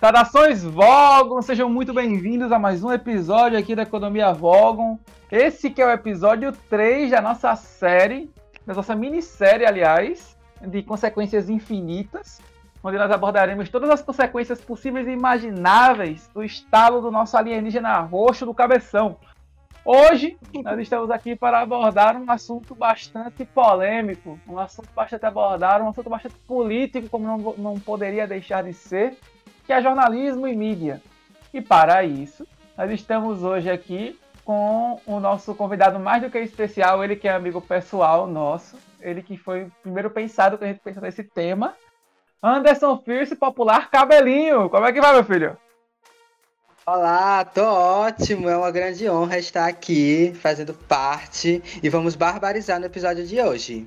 Saudações Vogon, sejam muito bem-vindos a mais um episódio aqui da Economia Vogon. Esse que é o episódio 3 da nossa série, da nossa minissérie, aliás, de consequências infinitas, onde nós abordaremos todas as consequências possíveis e imagináveis do estalo do nosso alienígena roxo do cabeção. Hoje, nós estamos aqui para abordar um assunto bastante polêmico, um assunto bastante abordado, um assunto bastante político, como não, não poderia deixar de ser, que é jornalismo e mídia. E para isso, nós estamos hoje aqui com o nosso convidado mais do que especial, ele que é amigo pessoal nosso, ele que foi o primeiro pensado que a gente pensou nesse tema, Anderson Fierce, popular Cabelinho. Como é que vai, meu filho? Olá, tô ótimo. É uma grande honra estar aqui fazendo parte e vamos barbarizar no episódio de hoje.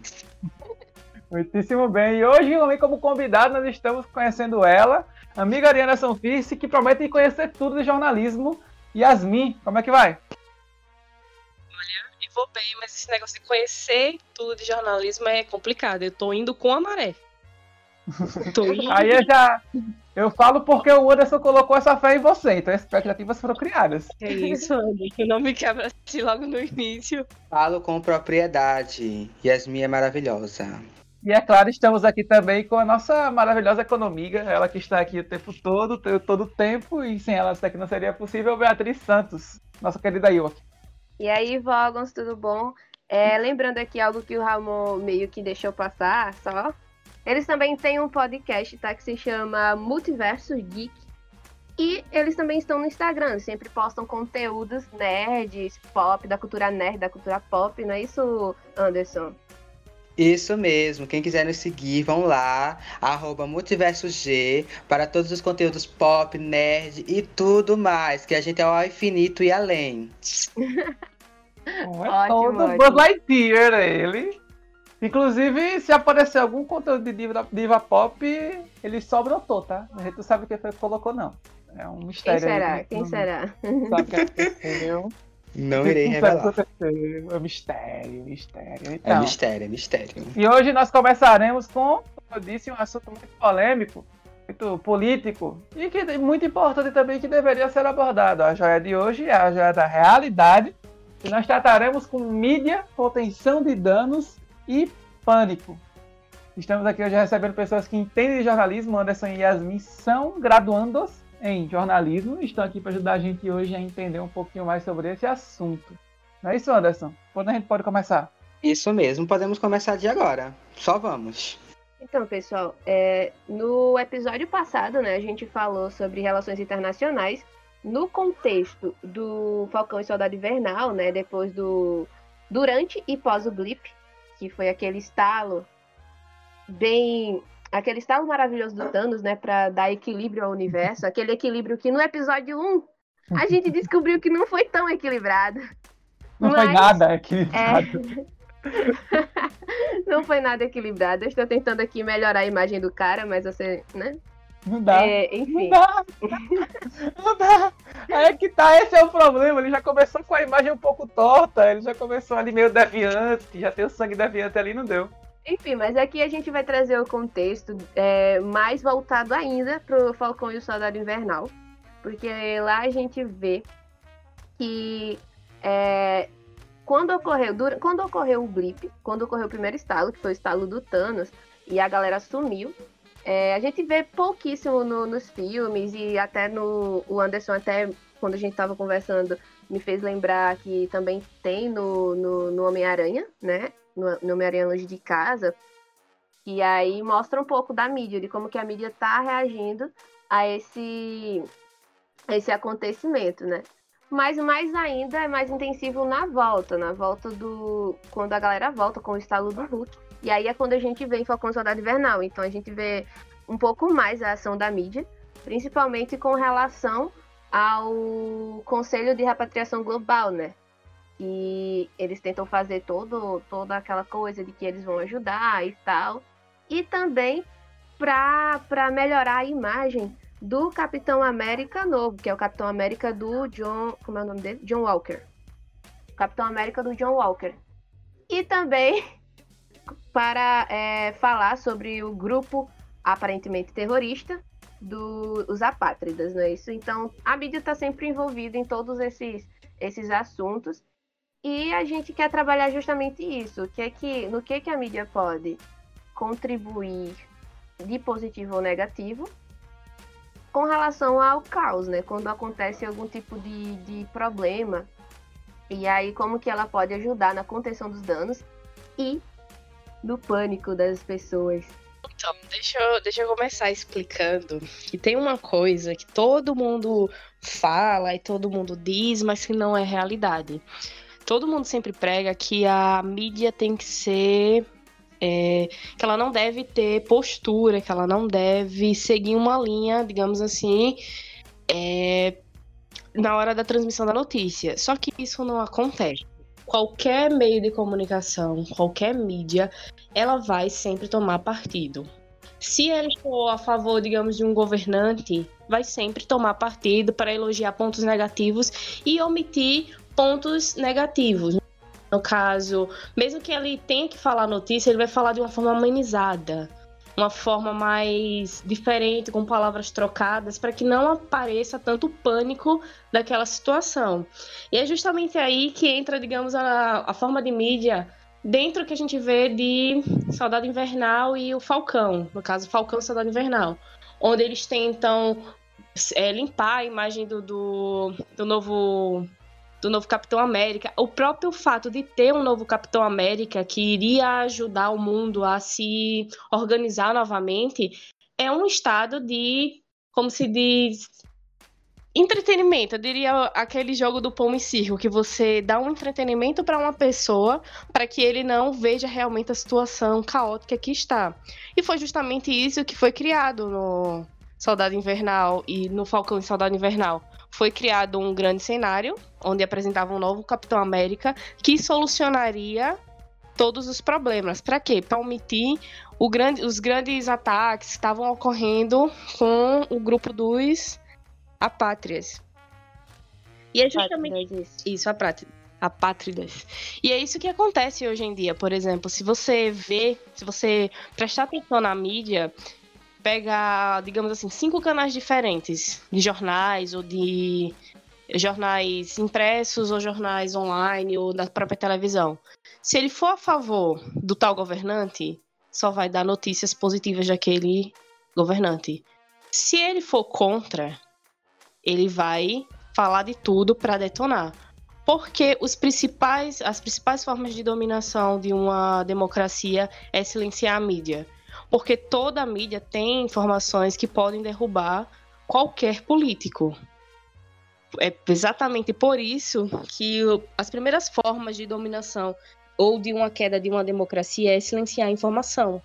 Muitíssimo bem. E hoje, como convidado, nós estamos conhecendo ela, amiga Ariana Sanfirce, que promete conhecer tudo de jornalismo. Yasmin, como é que vai? Olha, eu vou bem, mas esse negócio de conhecer tudo de jornalismo é complicado. Eu tô indo com a maré. Tô indo. Aí eu já. Eu falo porque o Anderson colocou essa fé em você, então as expectativas foram criadas. É isso, Anderson. Não me quebra assim logo no início. Falo com propriedade. Yasmin é maravilhosa. E é claro, estamos aqui também com a nossa maravilhosa economiga, ela que está aqui o tempo todo, todo o tempo, e sem ela isso aqui não seria possível, Beatriz Santos, nossa querida York. E aí, Vogons, tudo bom? É, lembrando aqui algo que o Ramon meio que deixou passar, só. Eles também têm um podcast, tá? Que se chama Multiverso Geek. E eles também estão no Instagram, sempre postam conteúdos nerds, pop, da cultura nerd, da cultura pop, não é isso, Anderson? Isso mesmo, quem quiser nos seguir, vão lá, arroba Multiverso G, para todos os conteúdos pop, nerd e tudo mais, que a gente é ao infinito e além. é ótimo, todo Buzz Lightyear, ele. Inclusive, se aparecer algum conteúdo de diva, diva pop, ele só brotou, tá? A gente não sabe quem foi que colocou, não. É um mistério. Quem será? Quem será? Sabe que aconteceu. Não irei revelar. É mistério, mistério. É então, é mistério, é mistério. E hoje nós começaremos com, como eu disse, um assunto muito polêmico, muito político e que é muito importante também que deveria ser abordado. A joia de hoje é a joia da realidade. E nós trataremos com mídia, contenção de danos e pânico. Estamos aqui hoje recebendo pessoas que entendem de jornalismo. Anderson e Yasmin são graduandos em jornalismo estão aqui para ajudar a gente hoje a entender um pouquinho mais sobre esse assunto. Não é isso, Anderson? Quando a gente pode começar? Isso mesmo, podemos começar de agora. Só vamos. Então, pessoal, é, no episódio passado, né, a gente falou sobre relações internacionais no contexto do Falcão e Soldado Invernal, né, depois do durante e pós o blip, que foi aquele estalo bem aquele estalo maravilhoso do Thanos, né, para dar equilíbrio ao universo, aquele equilíbrio que no episódio 1 a gente descobriu que não foi tão equilibrado. Não Mas, foi nada equilibrado. É... não foi nada equilibrado. Eu estou tentando aqui melhorar a imagem do cara, mas você, né? Não dá. É, enfim. Não dá. Não dá. É que tá, esse é o problema. Ele já começou com a imagem um pouco torta, ele já começou ali meio deviante, já tem o sangue deviante ali, não deu. Enfim, mas aqui a gente vai trazer o contexto é, mais voltado ainda pro Falcão e o Soldado Invernal. Porque lá a gente vê que é, quando, ocorreu, quando ocorreu o blip, quando ocorreu o primeiro estalo, que foi o estalo do Thanos, e a galera sumiu, é, a gente vê pouquíssimo no, nos filmes e até no. O Anderson, até quando a gente estava conversando, me fez lembrar que também tem no, no, no Homem-Aranha, né? No, no Homem-Aranha Longe de Casa. E aí mostra um pouco da mídia, de como que a mídia tá reagindo a esse, a esse acontecimento, né? Mas mais ainda é mais intensivo na volta, na volta do. Quando a galera volta com o estalo do Hulk. E aí é quando a gente vê em Falcão Soldado Invernal. Então a gente vê um pouco mais a ação da mídia, principalmente com relação ao Conselho de Repatriação Global, né? Que eles tentam fazer todo, toda aquela coisa de que eles vão ajudar e tal. E também para melhorar a imagem do Capitão América novo, que é o Capitão América do John. Como é o nome dele? John Walker. Capitão América do John Walker. E também para é, falar sobre o grupo aparentemente terrorista dos apátridas, não é isso? Então, a mídia está sempre envolvida em todos esses, esses assuntos e a gente quer trabalhar justamente isso, que é que no que, que a mídia pode contribuir de positivo ou negativo com relação ao caos, né? Quando acontece algum tipo de, de problema e aí como que ela pode ajudar na contenção dos danos e do pânico das pessoas. Então, deixa eu, deixa eu começar explicando que tem uma coisa que todo mundo fala e todo mundo diz, mas que não é realidade. Todo mundo sempre prega que a mídia tem que ser. É, que ela não deve ter postura, que ela não deve seguir uma linha, digamos assim, é, na hora da transmissão da notícia. Só que isso não acontece qualquer meio de comunicação, qualquer mídia, ela vai sempre tomar partido. Se ele for a favor, digamos, de um governante, vai sempre tomar partido para elogiar pontos negativos e omitir pontos negativos. No caso, mesmo que ele tenha que falar notícia, ele vai falar de uma forma amenizada uma forma mais diferente, com palavras trocadas, para que não apareça tanto pânico daquela situação. E é justamente aí que entra, digamos, a, a forma de mídia dentro que a gente vê de Saudade Invernal e o Falcão, no caso, Falcão Saudade Invernal, onde eles tentam é, limpar a imagem do, do, do novo do novo Capitão América, o próprio fato de ter um novo Capitão América que iria ajudar o mundo a se organizar novamente é um estado de, como se diz, entretenimento. Eu diria aquele jogo do pão e circo, que você dá um entretenimento para uma pessoa para que ele não veja realmente a situação caótica que está. E foi justamente isso que foi criado no Soldado Invernal e no Falcão e Soldado Invernal foi criado um grande cenário onde apresentava um novo Capitão América que solucionaria todos os problemas. Para quê? Para omitir grande, os grandes ataques que estavam ocorrendo com o grupo dos apátrias. E é justamente isso, isso a apátridas. E é isso que acontece hoje em dia. Por exemplo, se você vê, se você prestar atenção na mídia, pega, digamos assim, cinco canais diferentes de jornais ou de jornais impressos ou jornais online ou da própria televisão. Se ele for a favor do tal governante, só vai dar notícias positivas daquele governante. Se ele for contra, ele vai falar de tudo para detonar. Porque os principais, as principais formas de dominação de uma democracia é silenciar a mídia porque toda a mídia tem informações que podem derrubar qualquer político. É exatamente por isso que as primeiras formas de dominação ou de uma queda de uma democracia é silenciar a informação.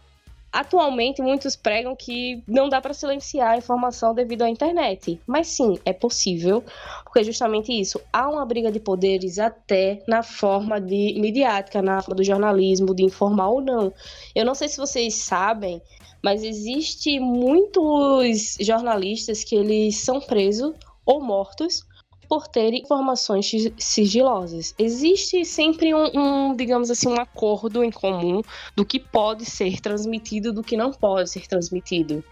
Atualmente, muitos pregam que não dá para silenciar a informação devido à internet. Mas sim, é possível, porque justamente isso. Há uma briga de poderes até na forma de midiática, na forma do jornalismo, de informar ou não. Eu não sei se vocês sabem, mas existe muitos jornalistas que eles são presos ou mortos por terem informações sigilosas. Existe sempre um, um, digamos assim, um acordo em comum do que pode ser transmitido do que não pode ser transmitido.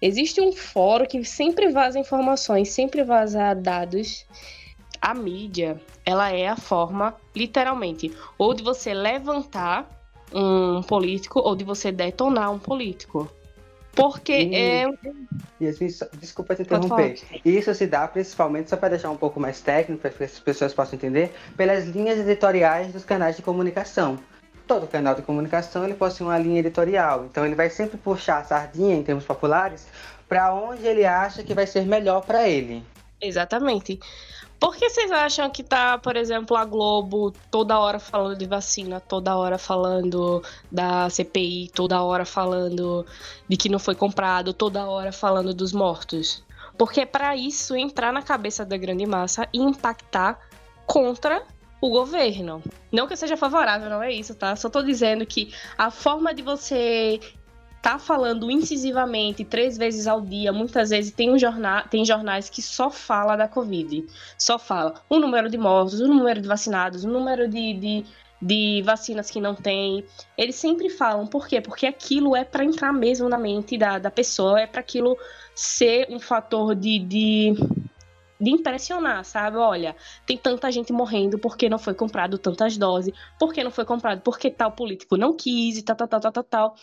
Existe um fórum que sempre vaza informações, sempre vaza dados. A mídia, ela é a forma, literalmente, ou de você levantar um político ou de você detonar um político. Porque e, é. Yasmin, desculpa te interromper. Isso se dá principalmente, só para deixar um pouco mais técnico, para que as pessoas possam entender, pelas linhas editoriais dos canais de comunicação. Todo canal de comunicação ele possui uma linha editorial, então ele vai sempre puxar a sardinha, em termos populares, para onde ele acha que vai ser melhor para ele. Exatamente. Por que vocês acham que tá, por exemplo, a Globo toda hora falando de vacina, toda hora falando da CPI, toda hora falando de que não foi comprado, toda hora falando dos mortos? Porque é para isso entrar na cabeça da grande massa e impactar contra o governo. Não que eu seja favorável, não é isso, tá? Só tô dizendo que a forma de você tá falando incisivamente três vezes ao dia, muitas vezes tem, um jornal, tem jornais que só fala da Covid. Só fala o número de mortos, o número de vacinados, o número de, de, de vacinas que não tem. Eles sempre falam, por quê? Porque aquilo é para entrar mesmo na mente da, da pessoa, é para aquilo ser um fator de, de de impressionar, sabe? Olha, tem tanta gente morrendo porque não foi comprado tantas doses, porque não foi comprado porque tal político não quis e tal, tal, tal, tal, tal, tal.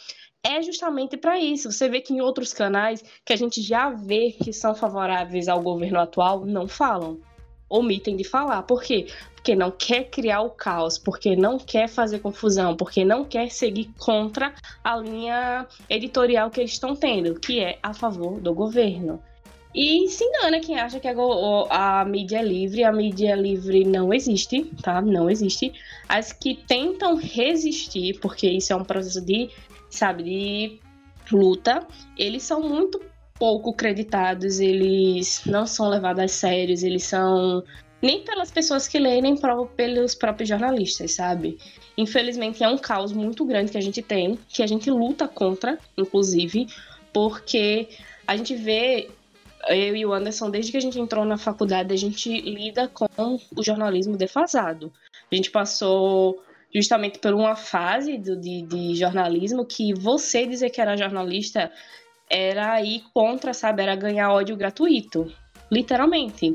É justamente para isso. Você vê que em outros canais que a gente já vê que são favoráveis ao governo atual, não falam. Omitem de falar. Por quê? Porque não quer criar o caos, porque não quer fazer confusão, porque não quer seguir contra a linha editorial que eles estão tendo, que é a favor do governo. E se engana quem acha que a, a mídia é livre. A mídia livre não existe, tá? Não existe. As que tentam resistir, porque isso é um processo de, sabe, de luta, eles são muito pouco creditados, eles não são levados a sérios, eles são nem pelas pessoas que leem, nem pelos próprios jornalistas, sabe? Infelizmente é um caos muito grande que a gente tem, que a gente luta contra, inclusive, porque a gente vê eu e o Anderson, desde que a gente entrou na faculdade, a gente lida com o jornalismo defasado. A gente passou justamente por uma fase do, de, de jornalismo que você dizer que era jornalista era ir contra, sabe? Era ganhar ódio gratuito. Literalmente.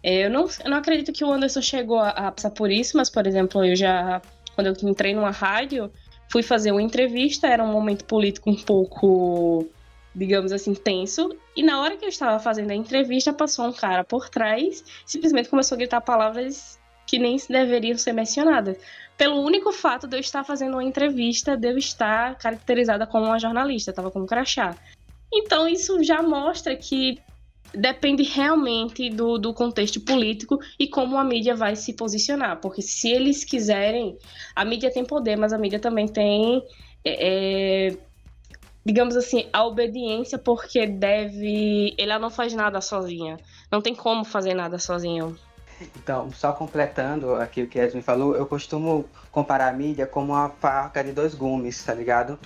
É, eu não, eu não acredito que o Anderson chegou a, a passar por isso, mas, por exemplo, eu já, quando eu entrei numa rádio, fui fazer uma entrevista, era um momento político um pouco digamos assim, tenso. E na hora que eu estava fazendo a entrevista, passou um cara por trás, simplesmente começou a gritar palavras que nem deveriam ser mencionadas. Pelo único fato de eu estar fazendo uma entrevista, de eu estar caracterizada como uma jornalista, estava com um crachá. Então isso já mostra que depende realmente do, do contexto político e como a mídia vai se posicionar. Porque se eles quiserem, a mídia tem poder, mas a mídia também tem. É, digamos assim, a obediência porque deve. Ela não faz nada sozinha. Não tem como fazer nada sozinho. Então, só completando aqui o que Edwin falou, eu costumo comparar a mídia como uma faca de dois gumes, tá ligado?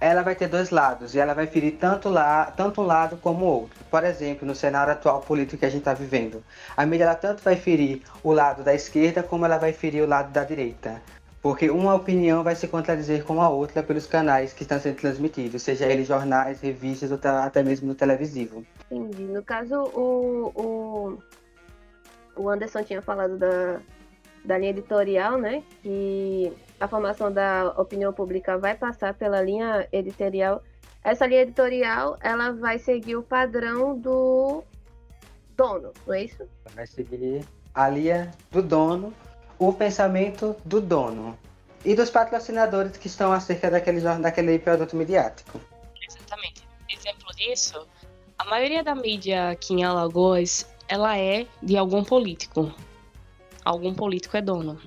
Ela vai ter dois lados e ela vai ferir tanto, lá, tanto um lado como o outro. Por exemplo, no cenário atual político que a gente está vivendo, a mídia ela tanto vai ferir o lado da esquerda como ela vai ferir o lado da direita. Porque uma opinião vai se contradizer com a outra pelos canais que estão sendo transmitidos, seja eles jornais, revistas ou até mesmo no televisivo. Entendi. No caso, o, o, o Anderson tinha falado da, da linha editorial, né? Que a formação da opinião pública vai passar pela linha editorial. Essa linha editorial, ela vai seguir o padrão do dono, não é isso? Vai seguir a linha do dono o pensamento do dono e dos patrocinadores que estão acerca daquele, daquele produto midiático. Exatamente. Exemplo disso, a maioria da mídia aqui em Alagoas, ela é de algum político. Algum político é dono.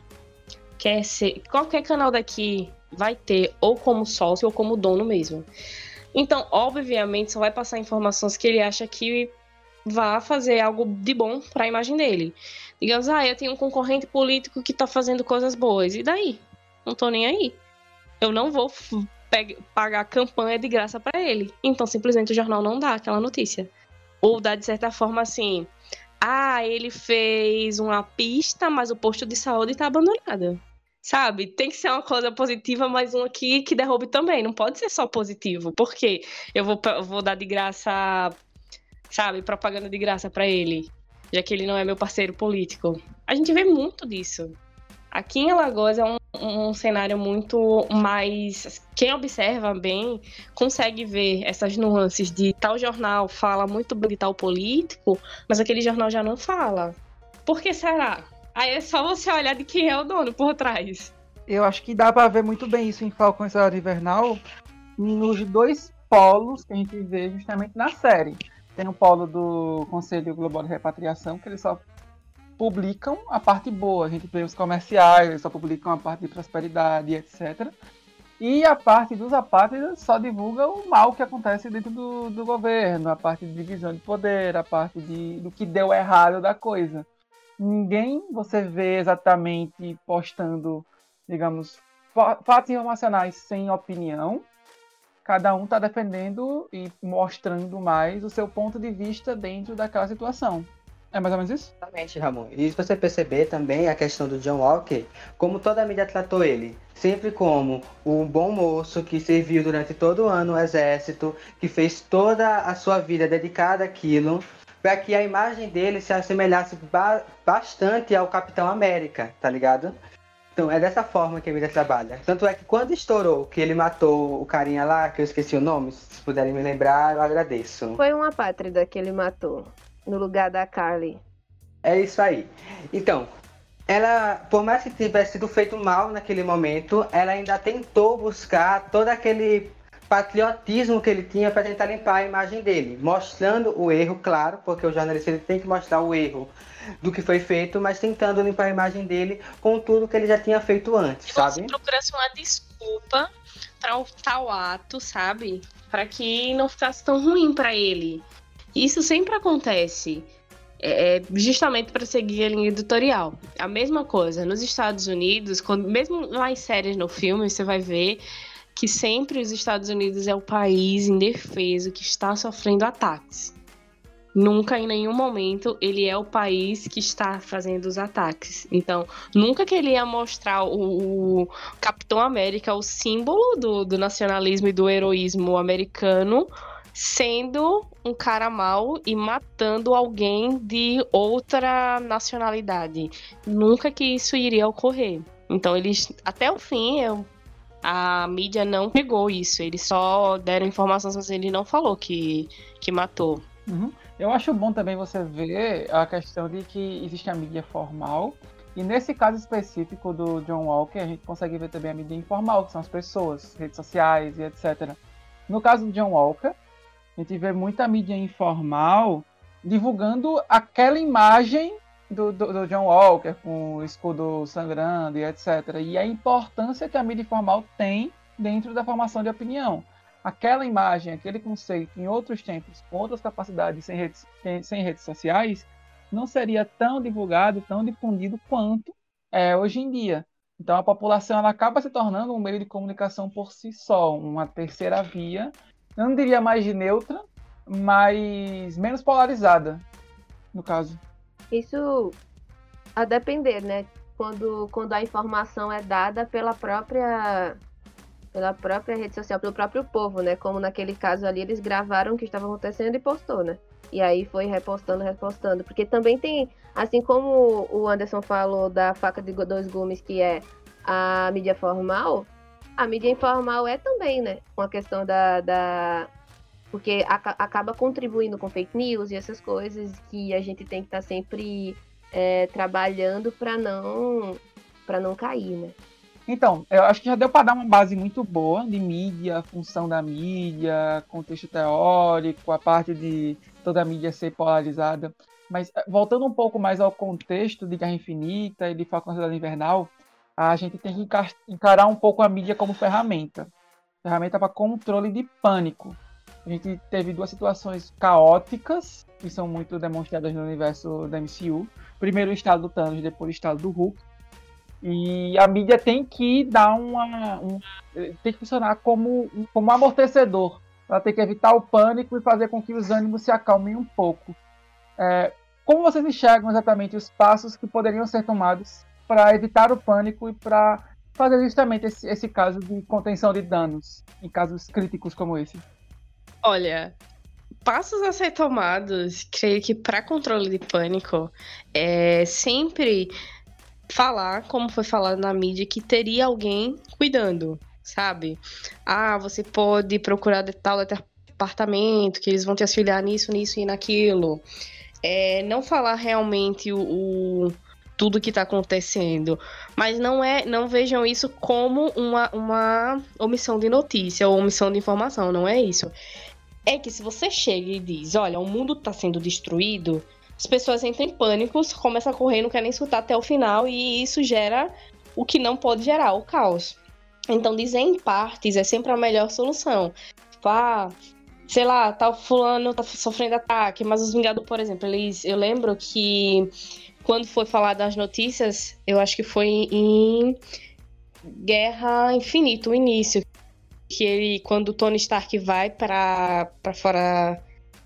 Quer ser, qualquer canal daqui vai ter ou como sócio ou como dono mesmo. Então, obviamente, só vai passar informações que ele acha que vá fazer algo de bom para a imagem dele. Digamos, ah, eu tenho um concorrente político que tá fazendo coisas boas. E daí? Não tô nem aí. Eu não vou pagar campanha de graça para ele. Então, simplesmente o jornal não dá aquela notícia. Ou dá de certa forma assim: ah, ele fez uma pista, mas o posto de saúde tá abandonado. Sabe? Tem que ser uma coisa positiva, mas um aqui que derrube também. Não pode ser só positivo. Porque eu vou, vou dar de graça, sabe, propaganda de graça para ele já que ele não é meu parceiro político. A gente vê muito disso. Aqui em Alagoas é um, um cenário muito mais. Quem observa bem consegue ver essas nuances de tal jornal fala muito bem de tal político, mas aquele jornal já não fala. Por que será? Aí é só você olhar de quem é o dono por trás. Eu acho que dá para ver muito bem isso em Falcão e Invernal nos dois polos que a gente vê justamente na série. Tem o polo do Conselho Global de Repatriação, que eles só publicam a parte boa. A gente vê os comerciais, eles só publicam a parte de prosperidade, etc. E a parte dos apátridas só divulga o mal que acontece dentro do, do governo, a parte de divisão de poder, a parte de, do que deu errado da coisa. Ninguém você vê exatamente postando, digamos, fatos informacionais sem opinião, cada um está defendendo e mostrando mais o seu ponto de vista dentro daquela situação. É mais ou menos isso? Exatamente, Ramon. E se você perceber também a questão do John Walker, como toda a mídia tratou ele, sempre como um bom moço que serviu durante todo o ano no exército, que fez toda a sua vida dedicada àquilo, para que a imagem dele se assemelhasse ba bastante ao Capitão América, tá ligado? Então é dessa forma que a mídia trabalha. Tanto é que quando estourou que ele matou o carinha lá, que eu esqueci o nome, se puderem me lembrar, eu agradeço. Foi uma pátrida que ele matou no lugar da Carly. É isso aí. Então, ela, por mais que tivesse sido feito mal naquele momento, ela ainda tentou buscar todo aquele patriotismo que ele tinha para tentar limpar a imagem dele, mostrando o erro, claro, porque o jornalista ele tem que mostrar o erro do que foi feito, mas tentando limpar a imagem dele com tudo que ele já tinha feito antes, Como sabe? Se procurasse uma desculpa para o tal ato, sabe? Para que não ficasse tão ruim para ele. Isso sempre acontece. É, é justamente para seguir a linha editorial. A mesma coisa nos Estados Unidos, quando, mesmo nas séries no filme, você vai ver que sempre os Estados Unidos é o país indefeso que está sofrendo ataques. Nunca em nenhum momento ele é o país que está fazendo os ataques. Então, nunca que ele ia mostrar o, o Capitão América, o símbolo do, do nacionalismo e do heroísmo americano, sendo um cara mau e matando alguém de outra nacionalidade. Nunca que isso iria ocorrer. Então eles, até o fim, eu, a mídia não pegou isso. Eles só deram informações, mas ele não falou que, que matou. Uhum. Eu acho bom também você ver a questão de que existe a mídia formal. E nesse caso específico do John Walker, a gente consegue ver também a mídia informal, que são as pessoas, redes sociais e etc. No caso do John Walker, a gente vê muita mídia informal divulgando aquela imagem do, do, do, John Walker com o escudo sangrando e etc. E a importância que a mídia informal tem dentro da formação de opinião. Aquela imagem, aquele conceito em outros tempos, com outras capacidades sem redes, sem redes sociais, não seria tão divulgado, tão difundido quanto é hoje em dia. Então a população ela acaba se tornando um meio de comunicação por si só, uma terceira via eu não diria mais neutra, mas menos polarizada, no caso. Isso a depender, né? Quando, quando a informação é dada pela própria pela própria rede social, pelo próprio povo, né? Como naquele caso ali, eles gravaram o que estava acontecendo e postou, né? E aí foi repostando, repostando. Porque também tem, assim como o Anderson falou da faca de dois gumes, que é a mídia formal, a mídia informal é também, né? Com a questão da. da... Porque a, acaba contribuindo com fake news e essas coisas que a gente tem que estar tá sempre é, trabalhando para não para não cair, né? Então, eu acho que já deu para dar uma base muito boa de mídia, função da mídia, contexto teórico, a parte de toda a mídia ser polarizada. Mas eh, voltando um pouco mais ao contexto de Guerra Infinita e de Falcão Cidade Invernal, a gente tem que encarar um pouco a mídia como ferramenta ferramenta para controle de pânico. A gente teve duas situações caóticas que são muito demonstradas no universo da MCU. Primeiro o estado do Thanos, depois o estado do Hulk. E a mídia tem que dar uma. Um, tem que funcionar como, como um amortecedor. Ela tem que evitar o pânico e fazer com que os ânimos se acalmem um pouco. É, como vocês enxergam exatamente os passos que poderiam ser tomados para evitar o pânico e para fazer justamente esse, esse caso de contenção de danos em casos críticos como esse? Olha, passos a ser tomados, creio que para controle de pânico, é sempre falar, como foi falado na mídia, que teria alguém cuidando, sabe? Ah, você pode procurar de tal departamento, que eles vão te auxiliar nisso, nisso e naquilo. É, não falar realmente o, o tudo que está acontecendo. Mas não é, não vejam isso como uma, uma omissão de notícia ou omissão de informação, não é isso. É que se você chega e diz, olha, o mundo está sendo destruído, as pessoas entram em pânico, começam a correr, não querem escutar até o final, e isso gera o que não pode gerar, o caos. Então, dizer em partes é sempre a melhor solução. Tipo, ah, sei lá, tal fulano tá sofrendo ataque, mas os Vingadores, por exemplo, eles, eu lembro que quando foi falar das notícias, eu acho que foi em Guerra Infinita, o início. que ele, quando o Tony Stark vai para fora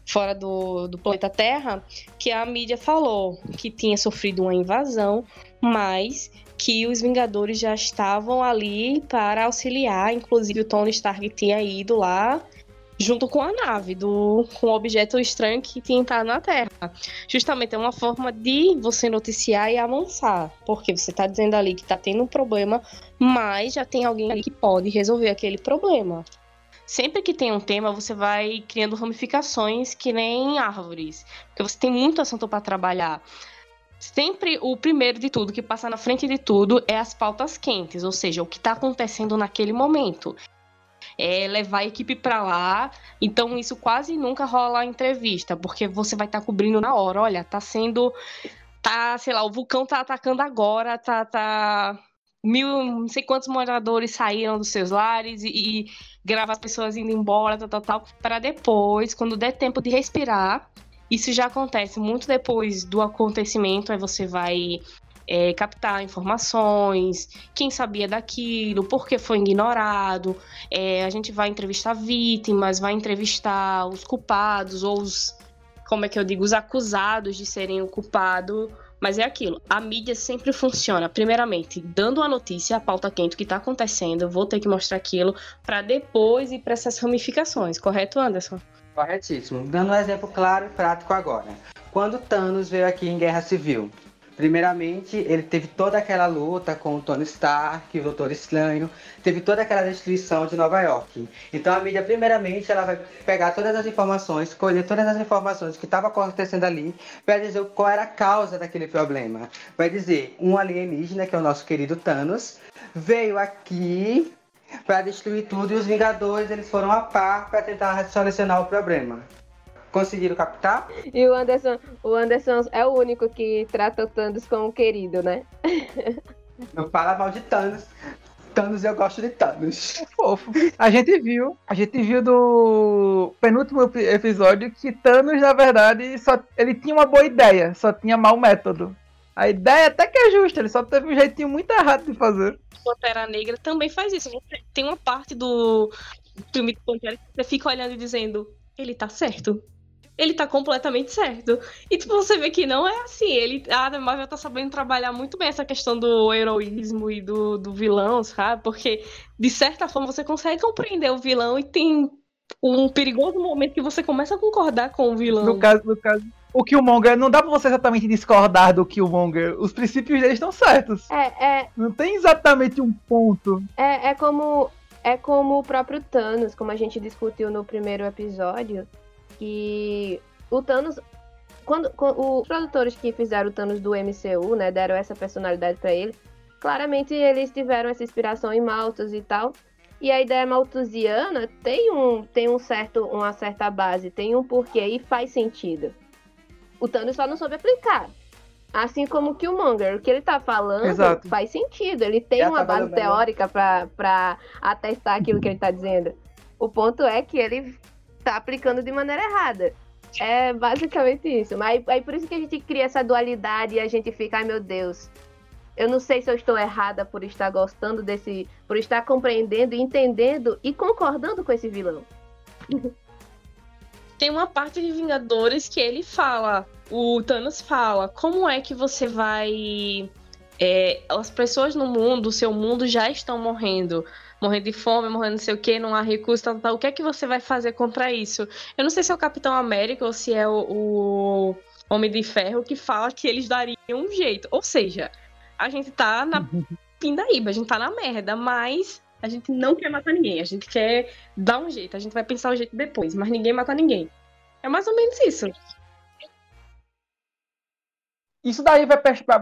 fora do, do planeta Terra, que a mídia falou que tinha sofrido uma invasão, mas que os Vingadores já estavam ali para auxiliar, inclusive o Tony Stark tinha ido lá junto com a nave, do, com o objeto estranho que tinha entrado na Terra. Justamente é uma forma de você noticiar e avançar, porque você está dizendo ali que está tendo um problema, mas já tem alguém ali que pode resolver aquele problema. Sempre que tem um tema, você vai criando ramificações que nem árvores, porque você tem muito assunto para trabalhar sempre o primeiro de tudo, que passa na frente de tudo, é as pautas quentes, ou seja, o que está acontecendo naquele momento é, levar a equipe para lá. Então isso quase nunca rola entrevista, porque você vai estar tá cobrindo na hora. Olha, tá sendo. Tá, sei lá, o vulcão tá atacando agora, tá. tá mil, não sei quantos moradores saíram dos seus lares e, e gravar as pessoas indo embora, tal, tal, tal, para depois, quando der tempo de respirar, isso já acontece muito depois do acontecimento, aí você vai é, captar informações, quem sabia daquilo, por que foi ignorado. É, a gente vai entrevistar vítimas, vai entrevistar os culpados ou os, como é que eu digo, os acusados de serem o culpado. Mas é aquilo, a mídia sempre funciona, primeiramente, dando a notícia, a pauta quente, o que está acontecendo, vou ter que mostrar aquilo, para depois ir para essas ramificações, correto, Anderson? Corretíssimo. Dando um exemplo claro e prático agora. Quando Thanos veio aqui em Guerra Civil, Primeiramente, ele teve toda aquela luta com o Tony Stark, o Doutor Estranho, teve toda aquela destruição de Nova York. Então a mídia, primeiramente, ela vai pegar todas as informações, colher todas as informações que estavam acontecendo ali, para dizer qual era a causa daquele problema. Vai dizer, um alienígena, que é o nosso querido Thanos, veio aqui para destruir tudo e os Vingadores eles foram a par para tentar solucionar o problema. Conseguiram captar? E o Anderson, o Anderson é o único que trata o Thanos como querido, né? Não fala mal de Thanos. Thanos eu gosto de Thanos. Fofo. A gente viu, a gente viu do penúltimo episódio que Thanos, na verdade, só ele tinha uma boa ideia, só tinha mau método. A ideia até que é justa, ele só teve um jeitinho muito errado de fazer. Pantera Negra também faz isso. Tem uma parte do filme de Pantera que você fica olhando e dizendo, ele tá certo ele tá completamente certo. E tipo, você vê que não é assim. Ele, a Marvel tá sabendo trabalhar muito bem essa questão do heroísmo e do, do vilão, sabe? Porque, de certa forma, você consegue compreender o vilão e tem um perigoso momento que você começa a concordar com o vilão. No caso, no caso. O Killmonger, não dá pra você exatamente discordar do Killmonger. Os princípios dele estão certos. É, é. Não tem exatamente um ponto. É, é como. É como o próprio Thanos, como a gente discutiu no primeiro episódio que o Thanos. Quando, quando, os produtores que fizeram o Thanos do MCU, né, deram essa personalidade para ele, claramente eles tiveram essa inspiração em Malthus e tal. E a ideia malthusiana tem um, tem um certo, uma certa base, tem um porquê e faz sentido. O Thanos só não soube aplicar. Assim como que o Monger, o que ele tá falando Exato. faz sentido. Ele tem Já uma tá base teórica para atestar aquilo que ele tá dizendo. O ponto é que ele tá aplicando de maneira errada. É basicamente isso. Mas aí por isso que a gente cria essa dualidade e a gente fica, ai meu Deus, eu não sei se eu estou errada por estar gostando desse. por estar compreendendo, entendendo e concordando com esse vilão. Tem uma parte de Vingadores que ele fala, o Thanos fala, como é que você vai. É, as pessoas no mundo, o seu mundo já estão morrendo morrendo de fome, morrendo não sei o que, não há recurso, tal, tal. O que é que você vai fazer contra isso? Eu não sei se é o Capitão América ou se é o, o Homem de Ferro que fala que eles dariam um jeito. Ou seja, a gente tá na pindaíba, a gente tá na merda, mas a gente não quer matar ninguém, a gente quer dar um jeito, a gente vai pensar o jeito depois, mas ninguém mata ninguém. É mais ou menos isso. Isso daí vai,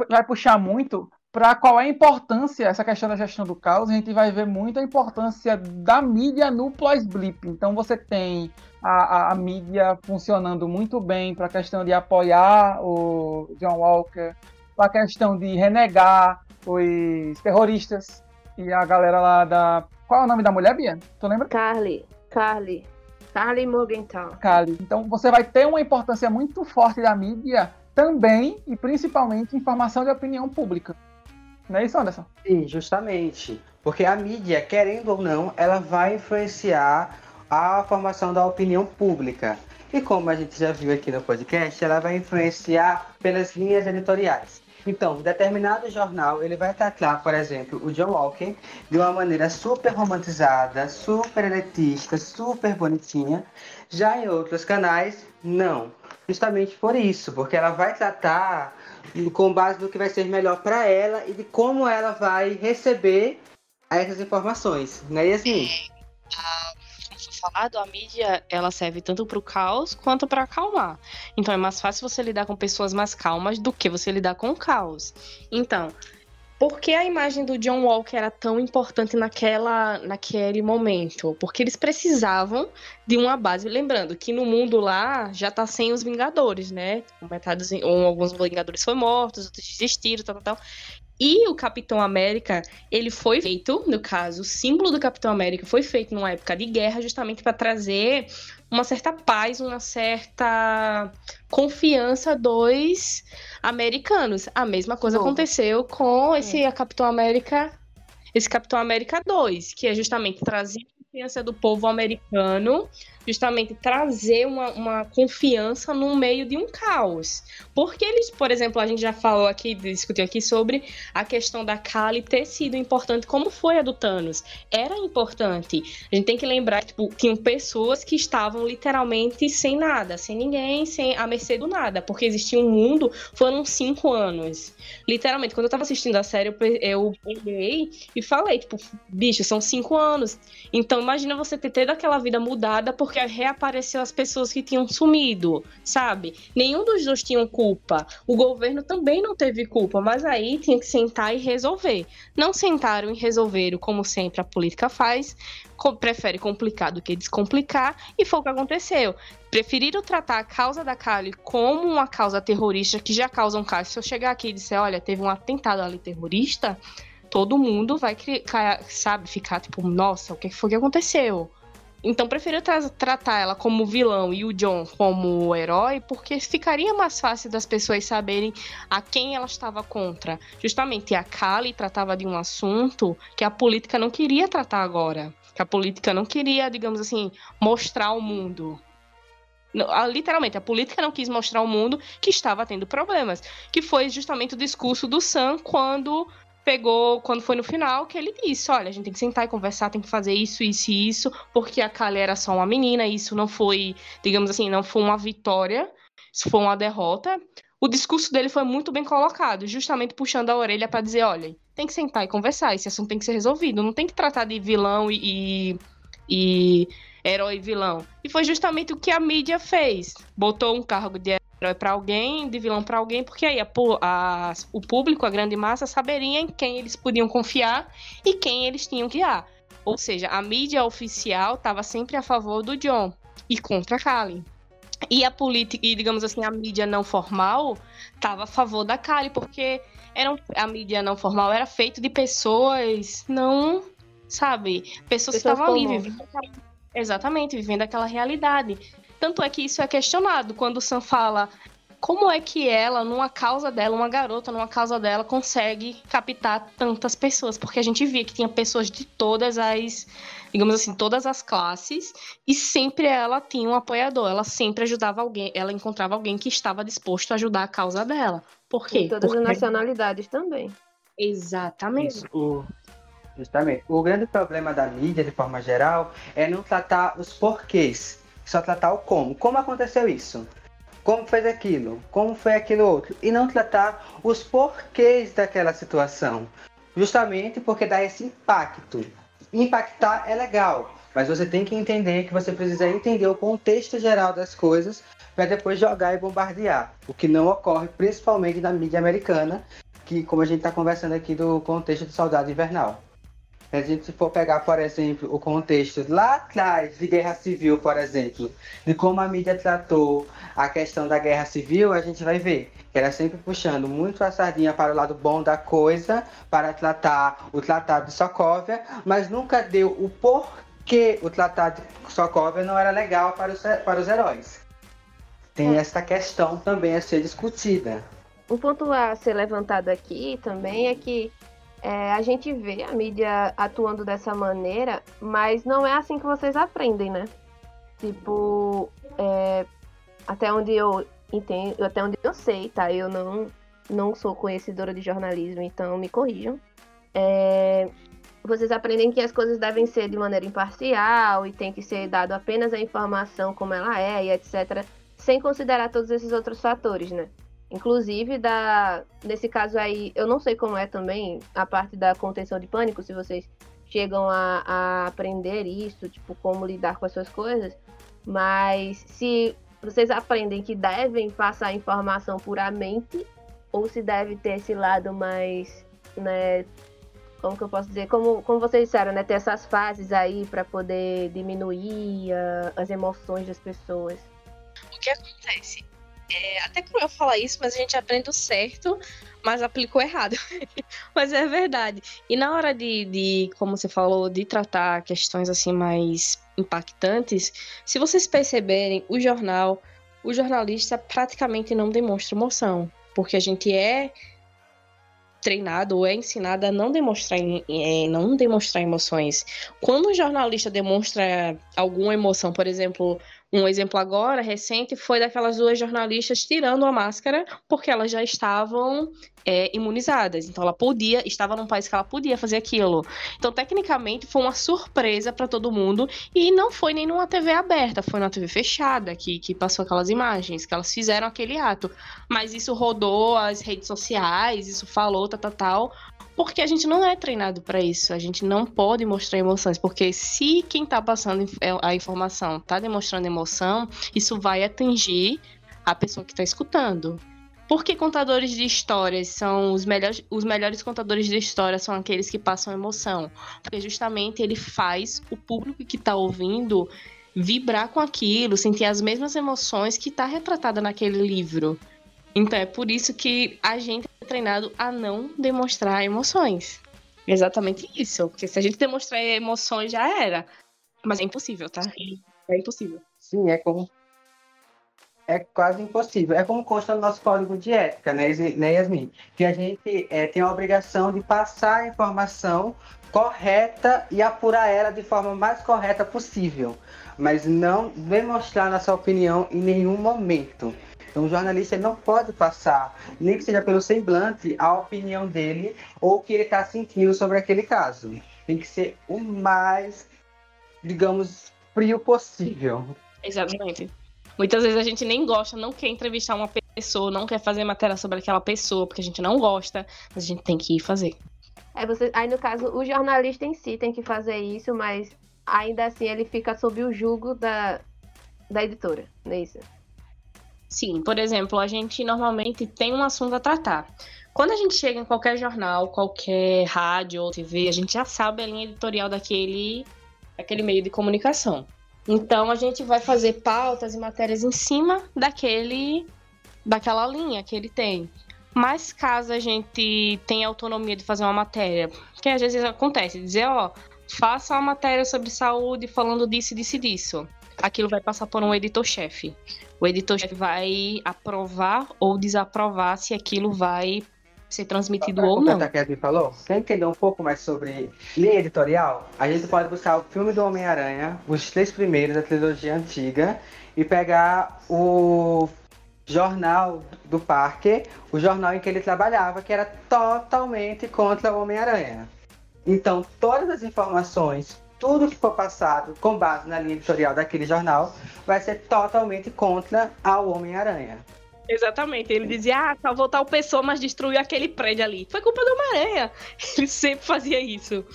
vai puxar muito para qual é a importância, essa questão da gestão do caos, a gente vai ver muito a importância da mídia no pós-blip. Então você tem a, a, a, mídia funcionando muito bem para a questão de apoiar o John Walker, para a questão de renegar os terroristas e a galera lá da. Qual é o nome da mulher, Bia? Tu lembra? Carly. Carly. Carly Morgenthau. Carly. Então você vai ter uma importância muito forte da mídia também e principalmente em formação de opinião pública. Não é isso, Anderson? Sim, justamente. Porque a mídia, querendo ou não, ela vai influenciar a formação da opinião pública. E como a gente já viu aqui no podcast, ela vai influenciar pelas linhas editoriais. Então, determinado jornal, ele vai tratar, por exemplo, o John Walker de uma maneira super romantizada, super elitista, super bonitinha. Já em outros canais, não. Justamente por isso, porque ela vai tratar com base no que vai ser melhor para ela e de como ela vai receber essas informações, né, Yasmin? Ah, falado, a mídia ela serve tanto para o caos quanto para acalmar. Então é mais fácil você lidar com pessoas mais calmas do que você lidar com o caos. Então, por que a imagem do John Walker era tão importante naquela, naquele momento? Porque eles precisavam de uma base. Lembrando que no mundo lá já tá sem os Vingadores, né? Metade, ou alguns Vingadores foram mortos, outros desistiram, tal, tal, tal. E o Capitão América, ele foi feito, no caso, o símbolo do Capitão América foi feito numa época de guerra, justamente para trazer uma certa paz, uma certa confiança dos americanos. A mesma coisa Bom. aconteceu com esse é. Capitão América, esse Capitão América 2, que é justamente trazer a confiança do povo americano justamente trazer uma, uma confiança no meio de um caos. Porque eles, por exemplo, a gente já falou aqui, discutiu aqui sobre a questão da Kali ter sido importante, como foi a do Thanos. Era importante. A gente tem que lembrar que tipo, tinham pessoas que estavam literalmente sem nada, sem ninguém, sem a mercê do nada, porque existia um mundo, foram cinco anos. Literalmente, quando eu tava assistindo a série, eu olhei e falei, tipo, bicho, são cinco anos. Então imagina você ter tido aquela vida mudada porque porque reapareceu as pessoas que tinham sumido, sabe? Nenhum dos dois tinham culpa. O governo também não teve culpa, mas aí tinha que sentar e resolver. Não sentaram e resolveram, como sempre a política faz, prefere complicar do que descomplicar, e foi o que aconteceu. Preferiram tratar a causa da Kali como uma causa terrorista que já causa um caso. Se eu chegar aqui e disser, olha, teve um atentado ali terrorista, todo mundo vai, sabe, ficar tipo, nossa, o que foi que aconteceu? Então prefiro tra tratar ela como vilão e o John como herói, porque ficaria mais fácil das pessoas saberem a quem ela estava contra. Justamente a Kali tratava de um assunto que a política não queria tratar agora. Que a política não queria, digamos assim, mostrar ao mundo. Literalmente, a política não quis mostrar ao mundo que estava tendo problemas. Que foi justamente o discurso do Sam quando pegou, quando foi no final, que ele disse: olha, a gente tem que sentar e conversar, tem que fazer isso, isso e isso, porque a Kali era só uma menina, isso não foi, digamos assim, não foi uma vitória, isso foi uma derrota. O discurso dele foi muito bem colocado, justamente puxando a orelha para dizer: olha, tem que sentar e conversar, esse assunto tem que ser resolvido, não tem que tratar de vilão e, e, e herói e vilão. E foi justamente o que a mídia fez. Botou um cargo de herói para alguém, de vilão para alguém, porque aí a, a, o público, a grande massa, saberia em quem eles podiam confiar e quem eles tinham que guiar. Ou seja, a mídia oficial estava sempre a favor do John e contra a Kali. E a política, e digamos assim, a mídia não formal estava a favor da Kali, porque era a mídia não formal era feito de pessoas não, sabe, pessoas, pessoas que estavam ali vivendo exatamente, vivendo aquela realidade. Tanto é que isso é questionado quando o Sam fala como é que ela, numa causa dela, uma garota numa causa dela, consegue captar tantas pessoas? Porque a gente via que tinha pessoas de todas as, digamos assim, todas as classes, e sempre ela tinha um apoiador, ela sempre ajudava alguém, ela encontrava alguém que estava disposto a ajudar a causa dela. Por quê? E todas Porque... as nacionalidades também. Exatamente. Isso. Justamente. O grande problema da mídia, de forma geral, é não tratar os porquês só tratar o como. Como aconteceu isso? Como fez aquilo? Como foi aquilo outro? E não tratar os porquês daquela situação. Justamente porque dá esse impacto. Impactar é legal, mas você tem que entender que você precisa entender o contexto geral das coisas para depois jogar e bombardear. O que não ocorre principalmente na mídia americana, que como a gente está conversando aqui do contexto do Soldado Invernal. Se a gente for pegar, por exemplo, o contexto lá atrás de guerra civil, por exemplo, de como a mídia tratou a questão da guerra civil, a gente vai ver que era sempre puxando muito a sardinha para o lado bom da coisa, para tratar o Tratado de Sokovia, mas nunca deu o porquê o Tratado de Sokovia não era legal para os, para os heróis. Tem é. essa questão também a ser discutida. Um ponto a ser levantado aqui também é que é, a gente vê a mídia atuando dessa maneira, mas não é assim que vocês aprendem, né? Tipo, é, até onde eu entendo, até onde eu sei, tá? Eu não, não sou conhecedora de jornalismo, então me corrijam. É, vocês aprendem que as coisas devem ser de maneira imparcial e tem que ser dado apenas a informação como ela é e etc, sem considerar todos esses outros fatores, né? Inclusive, da, nesse caso aí, eu não sei como é também a parte da contenção de pânico, se vocês chegam a, a aprender isso, tipo, como lidar com as suas coisas, mas se vocês aprendem que devem passar informação puramente, ou se deve ter esse lado mais, né, como que eu posso dizer, como, como vocês disseram, né, ter essas fases aí para poder diminuir uh, as emoções das pessoas. O que acontece? É até cruel falar isso, mas a gente aprende o certo, mas aplicou errado. mas é verdade. E na hora de, de, como você falou, de tratar questões assim mais impactantes, se vocês perceberem, o jornal, o jornalista praticamente não demonstra emoção, porque a gente é treinado ou é ensinado a não demonstrar, é, não demonstrar emoções. Quando o jornalista demonstra alguma emoção, por exemplo, um exemplo agora, recente, foi daquelas duas jornalistas tirando a máscara porque elas já estavam é, imunizadas. Então ela podia, estava num país que ela podia fazer aquilo. Então, tecnicamente, foi uma surpresa para todo mundo e não foi nem numa TV aberta, foi numa TV fechada que, que passou aquelas imagens, que elas fizeram aquele ato. Mas isso rodou as redes sociais, isso falou, tal, tal, tal porque a gente não é treinado para isso. A gente não pode mostrar emoções, porque se quem está passando é, a informação está demonstrando emoção, isso vai atingir a pessoa que está escutando. Porque contadores de histórias são os melhores, os melhores contadores de histórias são aqueles que passam emoção, porque justamente ele faz o público que está ouvindo vibrar com aquilo, sentir as mesmas emoções que está retratada naquele livro. Então é por isso que a gente é treinado a não demonstrar emoções. Exatamente isso. Porque se a gente demonstrar emoções, já era. Mas é impossível, tá? É impossível. Sim, é como. É quase impossível. É como consta no nosso código de ética, né, né Yasmin? Que a gente é, tem a obrigação de passar a informação correta e apurar ela de forma mais correta possível. Mas não demonstrar nossa opinião em nenhum momento. Então, o jornalista não pode passar, nem que seja pelo semblante, a opinião dele ou o que ele está sentindo sobre aquele caso. Tem que ser o mais, digamos, frio possível. Exatamente. Muitas vezes a gente nem gosta, não quer entrevistar uma pessoa, não quer fazer matéria sobre aquela pessoa, porque a gente não gosta, mas a gente tem que ir fazer. É, você, aí, no caso, o jornalista em si tem que fazer isso, mas ainda assim ele fica sob o jugo da, da editora, não é isso? Sim, por exemplo, a gente normalmente tem um assunto a tratar. Quando a gente chega em qualquer jornal, qualquer rádio ou TV, a gente já sabe a linha editorial daquele, daquele meio de comunicação. Então a gente vai fazer pautas e matérias em cima daquele daquela linha que ele tem. Mas caso a gente tenha autonomia de fazer uma matéria, que às vezes acontece, dizer, ó, faça uma matéria sobre saúde falando disso, disso e disso. Aquilo vai passar por um editor-chefe. O editor-chefe vai aprovar ou desaprovar se aquilo vai ser transmitido ou não. Que a falou, quer entender um pouco mais sobre linha editorial? A gente pode buscar o filme do Homem-Aranha, os três primeiros da trilogia antiga, e pegar o jornal do parque, o jornal em que ele trabalhava, que era totalmente contra o Homem-Aranha. Então, todas as informações tudo que for passado com base na linha editorial daquele jornal vai ser totalmente contra ao Homem-Aranha. Exatamente. Ele dizia, ah, salvou tal pessoa, mas destruiu aquele prédio ali. Foi culpa do Homem-Aranha. Ele sempre fazia isso.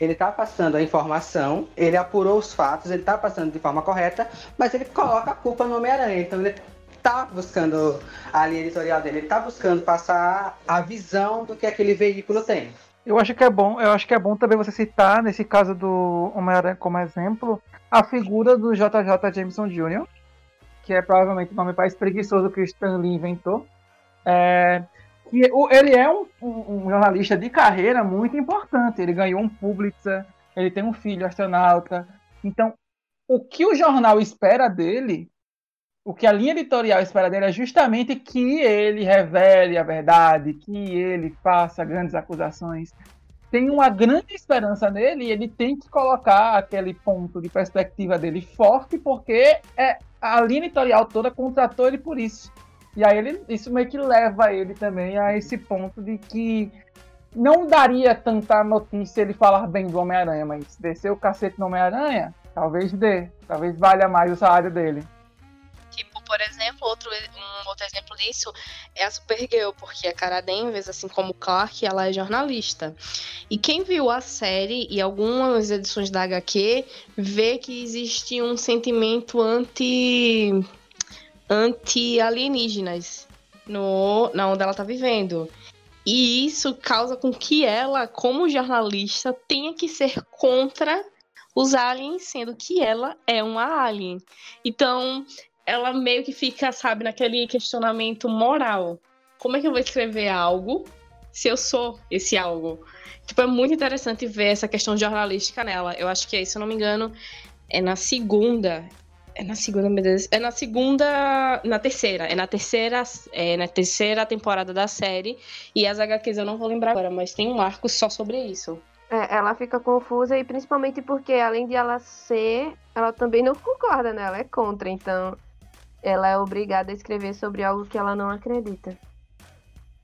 Ele tá passando a informação, ele apurou os fatos, ele tá passando de forma correta, mas ele coloca a culpa no Homem-Aranha. Então ele tá buscando a linha editorial dele, ele tá buscando passar a visão do que aquele veículo tem. Eu acho que é bom, eu acho que é bom também você citar, nesse caso do Homem-Aranha como exemplo, a figura do JJ Jameson Jr., que é provavelmente o nome mais preguiçoso que Stan Lee inventou. É, que ele é um, um, um, jornalista de carreira muito importante. Ele ganhou um Pulitzer, ele tem um filho astronauta. Então, o que o jornal espera dele o que a linha editorial espera dele é justamente que ele revele a verdade, que ele faça grandes acusações. Tem uma grande esperança nele e ele tem que colocar aquele ponto de perspectiva dele forte, porque é, a linha editorial toda contratou ele por isso. E aí ele, isso meio que leva ele também a esse ponto de que não daria tanta notícia ele falar bem do Homem-Aranha, mas descer o cacete no Homem-Aranha, talvez dê. Talvez valha mais o salário dele. Por exemplo, outro, um outro exemplo disso é a Supergirl, porque a Cara Danvers, assim como Clark, ela é jornalista. E quem viu a série e algumas edições da HQ, vê que existe um sentimento anti anti-alienígenas no, na onde ela tá vivendo. E isso causa com que ela, como jornalista, tenha que ser contra os aliens, sendo que ela é uma alien. Então, ela meio que fica, sabe, naquele questionamento moral. Como é que eu vou escrever algo se eu sou esse algo? Tipo, é muito interessante ver essa questão jornalística nela. Eu acho que é, se eu não me engano, é na segunda. É na segunda, meu Deus. É na segunda. Na terceira. É na terceira. É na terceira temporada da série. E as HQs eu não vou lembrar agora, mas tem um arco só sobre isso. É, ela fica confusa e principalmente porque, além de ela ser, ela também não concorda, né? Ela é contra, então ela é obrigada a escrever sobre algo que ela não acredita.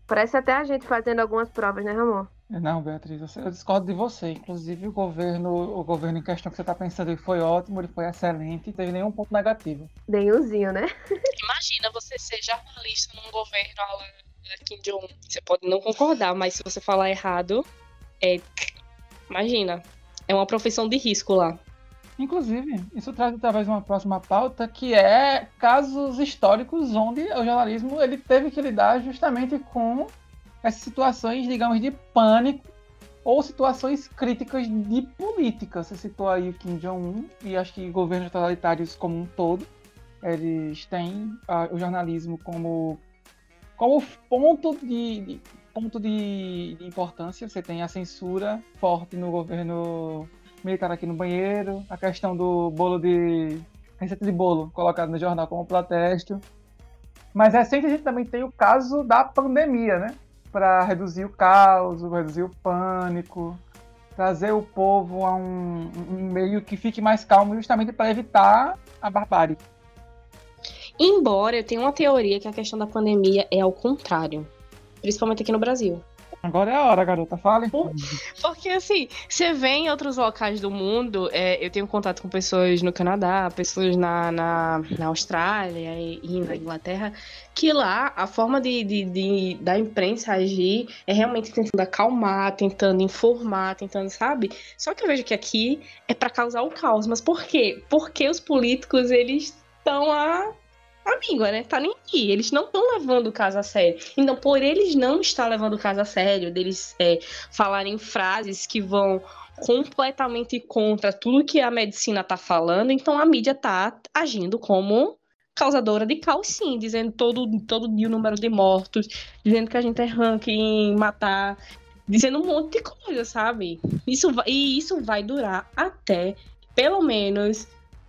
Parece até a gente fazendo algumas provas, né, Ramon? Não, Beatriz, eu discordo de você. Inclusive, o governo, o governo em questão que você está pensando ele foi ótimo, ele foi excelente, não teve nenhum ponto negativo. Nenhumzinho, né? Imagina você ser jornalista num governo Kim Jong. Você pode não concordar, mas se você falar errado, é Imagina. É uma profissão de risco lá. Inclusive, isso traz talvez uma próxima pauta que é casos históricos onde o jornalismo ele teve que lidar justamente com essas situações, digamos, de pânico ou situações críticas de política. Você citou aí o Kim Jong-un e acho que governos totalitários como um todo, eles têm uh, o jornalismo como, como ponto de, de ponto de, de, importância. Você tem a censura forte no governo militar aqui no banheiro, a questão do bolo de. receita de bolo colocado no jornal como protesto. Mas recente a gente também tem o caso da pandemia, né? Para reduzir o caos, reduzir o pânico, trazer o povo a um, um meio que fique mais calmo, justamente para evitar a barbárie. Embora eu tenha uma teoria que a questão da pandemia é ao contrário principalmente aqui no Brasil. Agora é a hora, garota, fale. Porque assim, você vê em outros locais do mundo, é, eu tenho contato com pessoas no Canadá, pessoas na, na, na Austrália e, e, na Inglaterra, que lá a forma de, de, de, da imprensa agir é realmente tentando acalmar, tentando informar, tentando, sabe? Só que eu vejo que aqui é para causar o caos. Mas por quê? Porque os políticos, eles estão a amigo, né? Tá nem aqui. Eles não estão levando o caso a sério. Então, por eles não estar levando o caso a sério, deles é, falarem frases que vão completamente contra tudo que a medicina tá falando, então a mídia tá agindo como causadora de caos, sim, dizendo todo, todo dia o número de mortos, dizendo que a gente é ranking em matar, dizendo um monte de coisa, sabe? Isso, e isso vai durar até, pelo menos,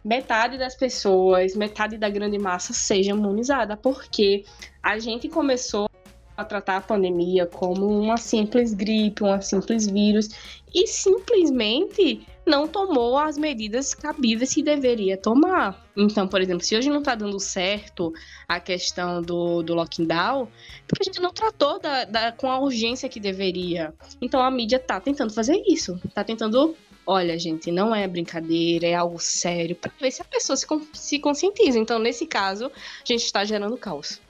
metade das pessoas, metade da grande massa seja imunizada, porque a gente começou a tratar a pandemia como uma simples gripe, um simples vírus, e simplesmente não tomou as medidas cabíveis que deveria tomar. Então, por exemplo, se hoje não está dando certo a questão do, do lockdown, porque a gente não tratou da, da, com a urgência que deveria. Então a mídia está tentando fazer isso, está tentando olha, gente, não é brincadeira, é algo sério, para ver se a pessoa se, se conscientiza. Então, nesse caso, a gente está gerando caos.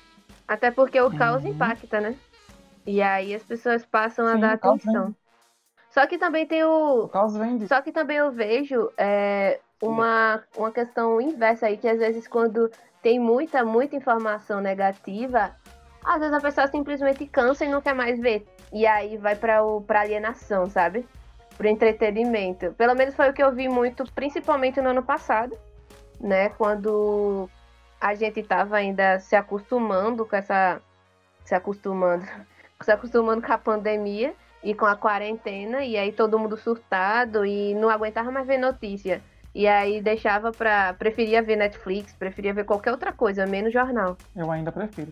Até porque o caos uhum. impacta, né? E aí as pessoas passam a Sim, dar atenção. Só que também tem o. o caos vem Só que também eu vejo é, uma, uma questão inversa aí, que às vezes quando tem muita, muita informação negativa, às vezes a pessoa simplesmente cansa e não quer mais ver. E aí vai para alienação, sabe? Pro entretenimento. Pelo menos foi o que eu vi muito, principalmente no ano passado, né? Quando a gente estava ainda se acostumando com essa. Se acostumando. Se acostumando com a pandemia e com a quarentena, e aí todo mundo surtado e não aguentava mais ver notícia E aí deixava pra. Preferia ver Netflix, preferia ver qualquer outra coisa, menos jornal. Eu ainda prefiro.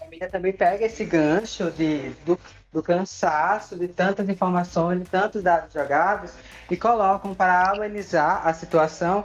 A mídia também pega esse gancho de, do, do cansaço, de tantas informações, de tantos dados jogados, e colocam para amenizar a situação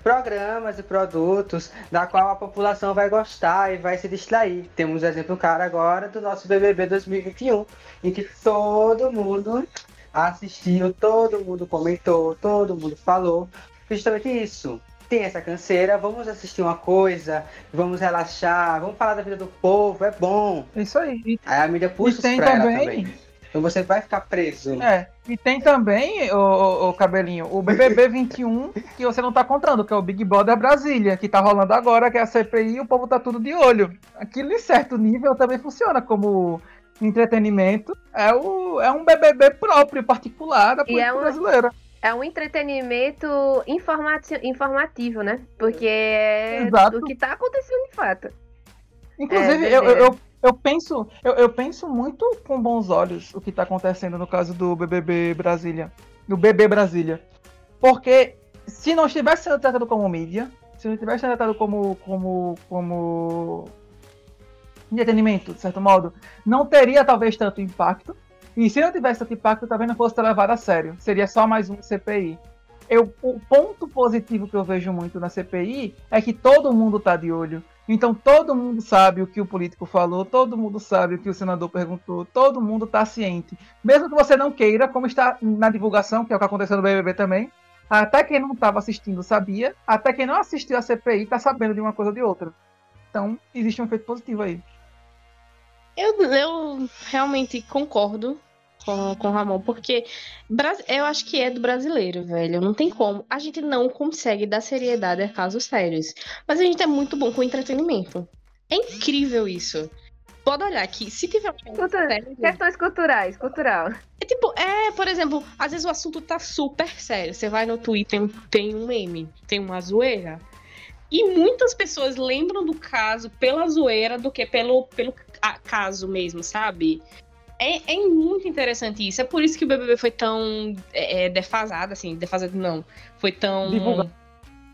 programas e produtos da qual a população vai gostar e vai se distrair. Temos exemplo cara agora do nosso BBB 2021, em que todo mundo assistiu, todo mundo comentou, todo mundo falou justamente isso. Tem essa canseira, vamos assistir uma coisa, vamos relaxar, vamos falar da vida do povo, é bom. Isso aí. Aí a mídia puxa E tem também- também. Então você vai ficar preso. É. E tem também, o, o, o cabelinho, o BBB 21, que você não tá contando, que é o Big Brother Brasília, que tá rolando agora, que é a CPI e o povo tá tudo de olho. Aquilo em certo nível também funciona como entretenimento. É, o, é um BBB próprio, particular da E política é uma- brasileira. É um entretenimento informati- informativo, né? Porque é Exato. o que tá acontecendo de fato. Inclusive, É, eu, eu, eu, penso, eu, eu penso muito com bons olhos o que tá acontecendo no caso do BBB Brasília. Do BB Brasília. Porque se não estivesse sendo tratado como mídia, se não tivesse sendo tratado como, como, como entretenimento, de certo modo, não teria talvez tanto impacto. E se não tivesse tanto impacto, talvez não fosse levado a sério. Seria só mais um CPI. Eu, o ponto positivo que eu vejo muito na CPI é que todo mundo tá de olho. Então todo mundo sabe o que o político falou, todo mundo sabe o que o senador perguntou, todo mundo tá ciente. Mesmo que você não queira, como está na divulgação, que é o que aconteceu no BBB também, até quem não estava assistindo sabia, até quem não assistiu a CPI tá sabendo de uma coisa ou de outra. Então existe um efeito positivo aí. Eu, eu realmente concordo com, com o Ramon, porque eu acho que é do brasileiro, velho. Não tem como. A gente não consegue dar seriedade a casos sérios. Mas a gente é muito bom com entretenimento. É incrível isso. Pode olhar aqui, se tiver Cultura- sério, Questões culturais, cultural. é tipo, é, por exemplo, às vezes o assunto tá super sério. Você vai no Twitter, tem um meme, tem uma zoeira. E muitas pessoas lembram do caso pela zoeira do que pelo, pelo caso mesmo, sabe? É, é muito interessante isso. É por isso que o BBB foi tão é, é, defasado, assim, defasado não. Foi tão, Divulgado.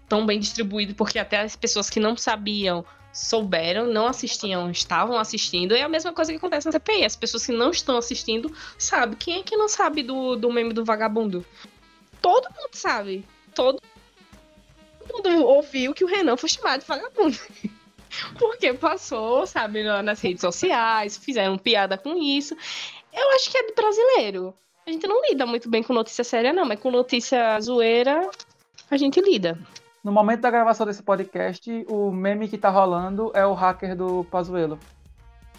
tão bem distribuído, porque até as pessoas que não sabiam souberam, não assistiam, estavam assistindo. É a mesma coisa que acontece na CPI. As pessoas que não estão assistindo sabem. Quem é que não sabe do, do meme do vagabundo? Todo mundo sabe. Todo mundo ouviu que o Renan foi chamado de vagabundo. Porque passou, sabe, na- nas redes sociais, fizeram piada com isso. Eu acho que é do brasileiro. A gente não lida muito bem com notícia séria, não, mas com notícia zoeira, a gente lida. No momento da gravação desse podcast, o meme que tá rolando é o hacker do Pazuello.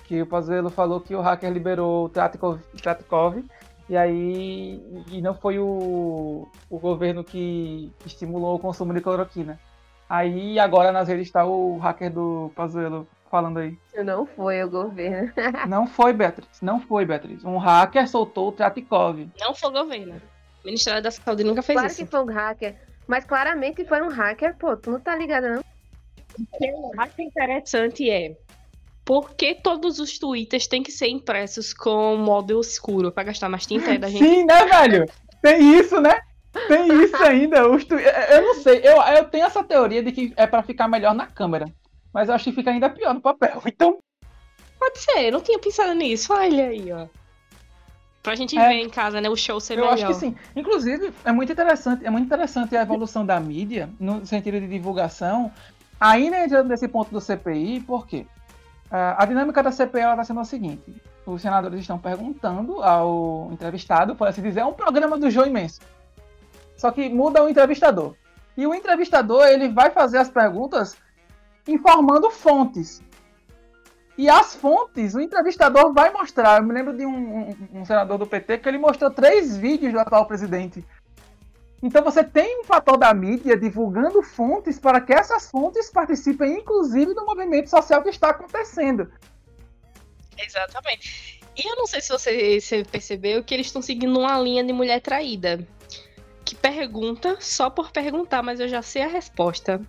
Que o Pazuello falou que o hacker liberou o Tratikov, Tratikov e aí e não foi o, o governo que estimulou o consumo de cloroquina. Aí agora nas redes está o hacker do Pazuello falando aí. Não foi o governo. Não foi, Beatriz. Não foi, Beatriz. Um hacker soltou o Tratikov. Não foi o governo. O Ministério da Saúde nunca fez Claro isso. que foi um hacker. Mas claramente foi um hacker, pô, tu não tá ligado, não? O mais interessante é por que todos os twitters têm que ser impressos com modo escuro pra gastar mais tinta da gente? Sim, né, velho? Tem isso, né? Tem isso ainda. Os tu- Eu não sei. Eu, eu tenho essa teoria de que é pra ficar melhor na câmera. Mas eu acho que fica ainda pior no papel. Então, Pode ser, eu não tinha pensado nisso. Olha aí, ó. Pra gente É. ver em casa, né? O show ser eu melhor. acho que sim. Inclusive, é muito interessante. É muito interessante a evolução da mídia no sentido de divulgação. Ainda entrando nesse ponto do CPI, por quê? Ah, a dinâmica da CPI está sendo a seguinte: os senadores estão perguntando ao entrevistado, por assim dizer, é um programa do João Imenso. Só que muda o entrevistador. E o entrevistador ele vai fazer as perguntas informando fontes. E as fontes, o entrevistador vai mostrar. Eu me lembro de um, um- um senador do PT que ele mostrou três vídeos do atual presidente. Então você tem um fator da mídia divulgando fontes para que essas fontes participem, inclusive, do movimento social que está acontecendo. Exatamente. E eu não sei se você, você percebeu que eles estão seguindo uma linha de mulher traída. Que pergunta só por perguntar, mas eu já sei a resposta.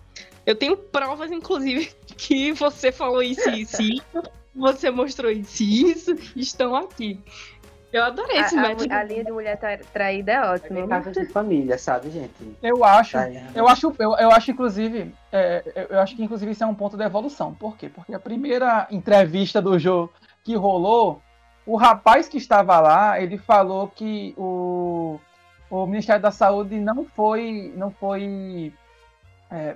Eu tenho provas, inclusive, que você falou isso e isso, isso, você mostrou isso e isso, estão aqui. Eu adorei esse a, método. a, a linha de mulher tra- traída é É ótima. casa de família, sabe, gente? Eu acho, Tá, é. eu acho, eu, eu acho inclusive, é, eu- eu acho que inclusive isso é um ponto da evolução. Por quê? Porque a primeira entrevista do jogo que rolou, o rapaz que estava lá, ele falou que o, o Ministério da Saúde não foi, não foi, é,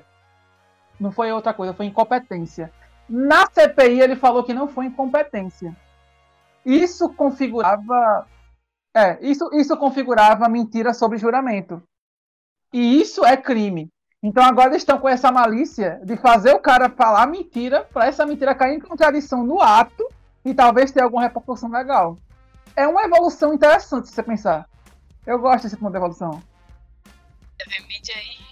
não foi outra coisa, foi incompetência. Na CPI ele falou que não foi incompetência. Isso configurava, é, isso, isso configurava mentira sobre juramento. E isso é crime. Então agora eles estão com essa malícia de fazer o cara falar mentira para essa mentira cair em contradição no ato e talvez ter alguma repercussão legal. É uma evolução interessante se você pensar. Eu gosto desse ponto de evolução. mídia aí.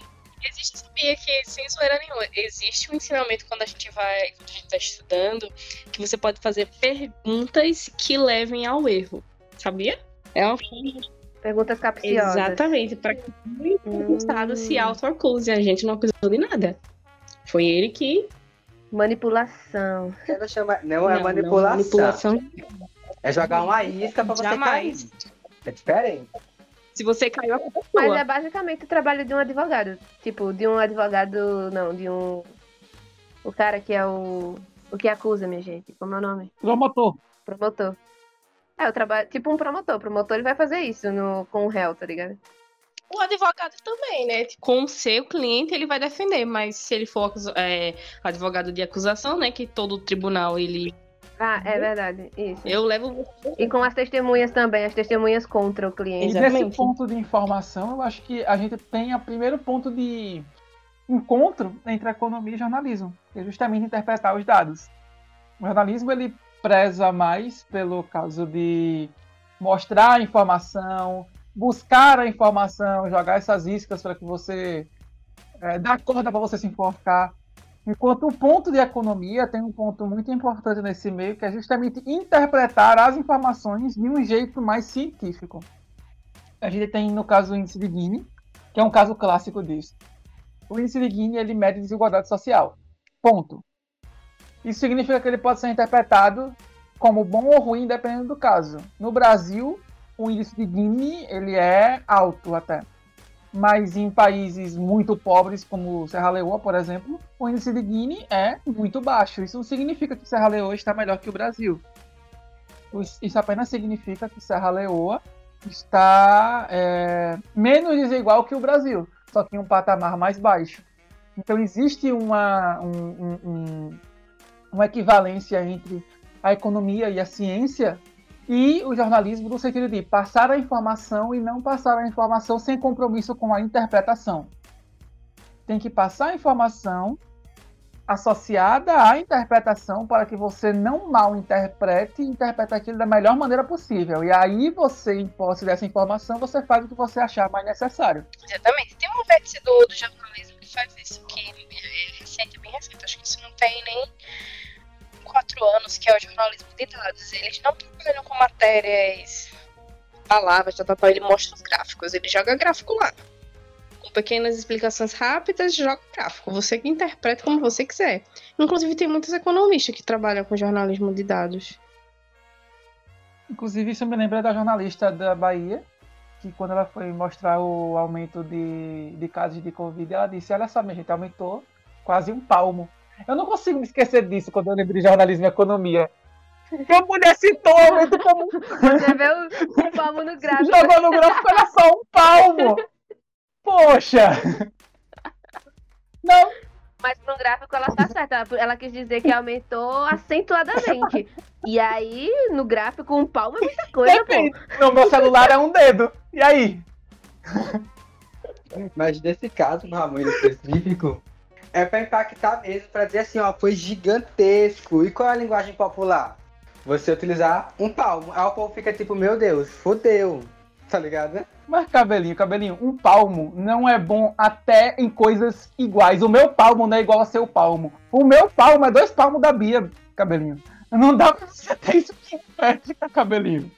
Existe, sabia que, sem zoeira nenhuma, existe um ensinamento quando a gente vai, quando a gente tá estudando, que você pode fazer perguntas que levem ao erro. Sabia? É uma forma. Perguntas capciosas. Exatamente, para que o entrevistado Hum. se auto-acuse. A gente não acusou de nada. Foi ele que. Manipulação. Ela chama... Não é manipulação. manipulação. É jogar uma isca pra você Jamais. cair. É diferente. Se você caiu, a culpa é Mas sua. é basicamente o trabalho de um advogado. Tipo, de um advogado. Não, de um. O cara que é o. O que acusa, minha gente. Como é o nome? Promotor. Promotor. É, o trabalho. Tipo um promotor. O promotor ele vai fazer isso no, com o réu, tá ligado? O advogado também, né? Com o seu cliente, ele vai defender, mas se ele for é, advogado de acusação, né? Que todo tribunal ele. Ah, é verdade. Isso. Eu levo. E com as testemunhas também, as testemunhas contra o cliente. E nesse ponto de informação, eu acho que a gente tem o primeiro ponto de encontro entre economia e jornalismo, que é justamente interpretar os dados. O jornalismo ele preza mais pelo caso de mostrar a informação, buscar a informação, jogar essas iscas para que você é, dar corda para você se enforcar. Enquanto o ponto de economia tem um ponto muito importante nesse meio, que é justamente interpretar as informações de um jeito mais científico. A gente tem, no caso, o índice de Gini, que é um caso clássico disso. O índice de Gini ele mede desigualdade social. Ponto. Isso significa que ele pode ser interpretado como bom ou ruim, dependendo do caso. No Brasil, o índice de Gini ele é alto até. Mas em países muito pobres, como Serra Leoa, por exemplo, o índice de Gini é muito baixo. Isso não significa que Serra Leoa está melhor que o Brasil. Isso apenas significa que Serra Leoa está é, menos desigual que o Brasil, só que em um patamar mais baixo. Então existe uma, um, um, um, uma equivalência entre a economia e a ciência e o jornalismo no sentido de passar a informação e não passar a informação sem compromisso com a interpretação. Tem que passar a informação associada à interpretação para que você não mal interprete e interprete aquilo da melhor maneira possível. E aí você, em posse dessa informação, você faz o que você achar mais necessário. Exatamente. Tem um vértice do, do jornalismo que faz isso, que é recente, bem recente. Acho que isso não tem nem quatro anos, que é o jornalismo de dados. Eles não trabalham com matérias, palavras, tal, tal. Ele mostra os gráficos, ele joga gráfico lá. Com pequenas explicações rápidas, joga gráfico. Você que interpreta como você quiser. Inclusive, tem muitos economistas que trabalham com jornalismo de dados. Inclusive, isso me lembra da jornalista da Bahia, que quando ela foi mostrar o aumento de, de casos de Covid, ela disse, olha só, minha gente, aumentou quase um palmo. Eu não consigo me esquecer disso quando eu lembro de jornalismo e economia. Que a mulher citou o aumento como Você vê o, o palmo no gráfico. jogou no gráfico, olha só, um palmo. Poxa! Não, Mas no gráfico ela tá certa. Ela, ela quis dizer que aumentou acentuadamente. E aí, no gráfico, um palmo é muita coisa, pô. depende. No meu celular é um dedo. E aí? Mas nesse caso, no Ramon específico, é pra impactar mesmo, pra dizer assim, ó, foi gigantesco. E qual é a linguagem popular? Você utilizar um palmo. Aí o povo fica tipo, meu Deus, fodeu. Tá ligado? Mas cabelinho, cabelinho, um palmo não é bom até em coisas iguais. O meu palmo não é igual a seu palmo. O meu palmo é dois palmos da Bia, cabelinho. Não dá pra você ter isso aqui perto, cabelinho.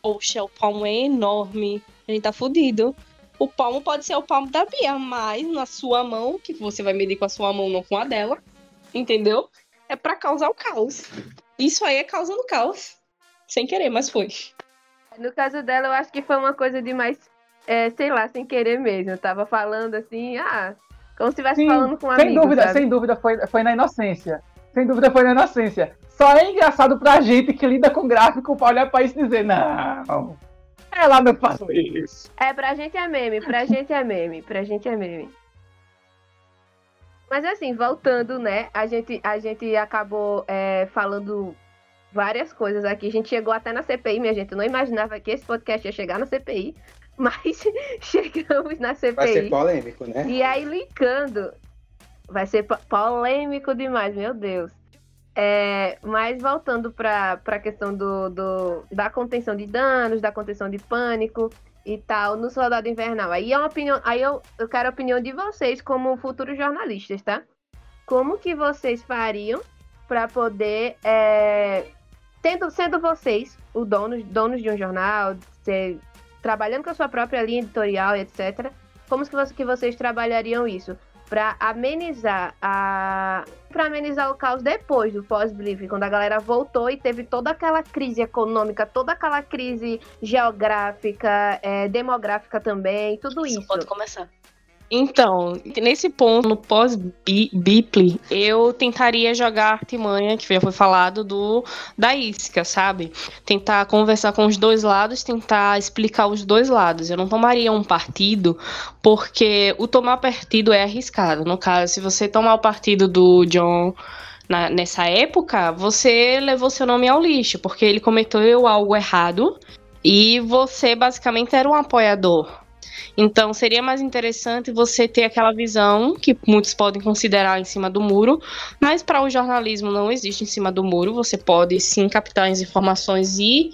Poxa, o palmo é enorme. A gente tá fudido. O palmo pode ser o palmo da Bia, mas na sua mão, que você vai medir com a sua mão, não com a dela, entendeu? É pra causar o caos. Isso aí é causando caos. Sem querer, mas foi. No caso dela, eu acho que foi uma coisa de mais, é, sei lá, sem querer mesmo. Eu tava falando assim, ah, como se estivesse falando com um sem amigo, dúvida, sabe? sem dúvida foi, foi na inocência. Sem dúvida foi na inocência. Só é engraçado pra gente que lida com gráfico pra olhar pra isso e dizer, não, ela não faz isso. É, pra gente é meme, pra gente é meme, pra gente é meme. Mas assim, voltando, né? A gente, a gente acabou é, falando várias coisas aqui. A gente chegou até na CPI, minha gente. Eu não imaginava que esse podcast ia chegar na CPI, mas chegamos na CPI. Vai ser polêmico, né? E aí, linkando. Vai ser po- polêmico demais, meu Deus. É, mas voltando para a questão do, do- da contenção de danos, da contenção de pânico e tal, no Soldado Invernal. Aí é uma opinião. Aí eu, eu quero a opinião de vocês, como futuros jornalistas, tá? Como que vocês fariam para poder. é, tendo, sendo vocês o donos, donos de um jornal, trabalhando com a sua própria linha editorial, etc. Como que, que vocês trabalhariam isso? Para amenizar a. para amenizar o caos depois do pós-briefing, quando a galera voltou e teve toda aquela crise econômica, toda aquela crise geográfica, é, demográfica também, tudo isso. Pode começar. Então, nesse ponto, no pós-Biple, eu tentaria jogar a artimanha, que já foi falado, do da isca, sabe? Tentar conversar com os dois lados, tentar explicar os dois lados. Eu não tomaria um partido, porque o tomar partido é arriscado. No caso, se você tomar o partido do John na- nessa época, você levou seu nome ao lixo, porque ele cometeu algo errado e você basicamente era um apoiador. Então seria mais interessante você ter aquela visão que muitos podem considerar em cima do muro, mas para o jornalismo não existe em cima do muro. Você pode sim captar as informações e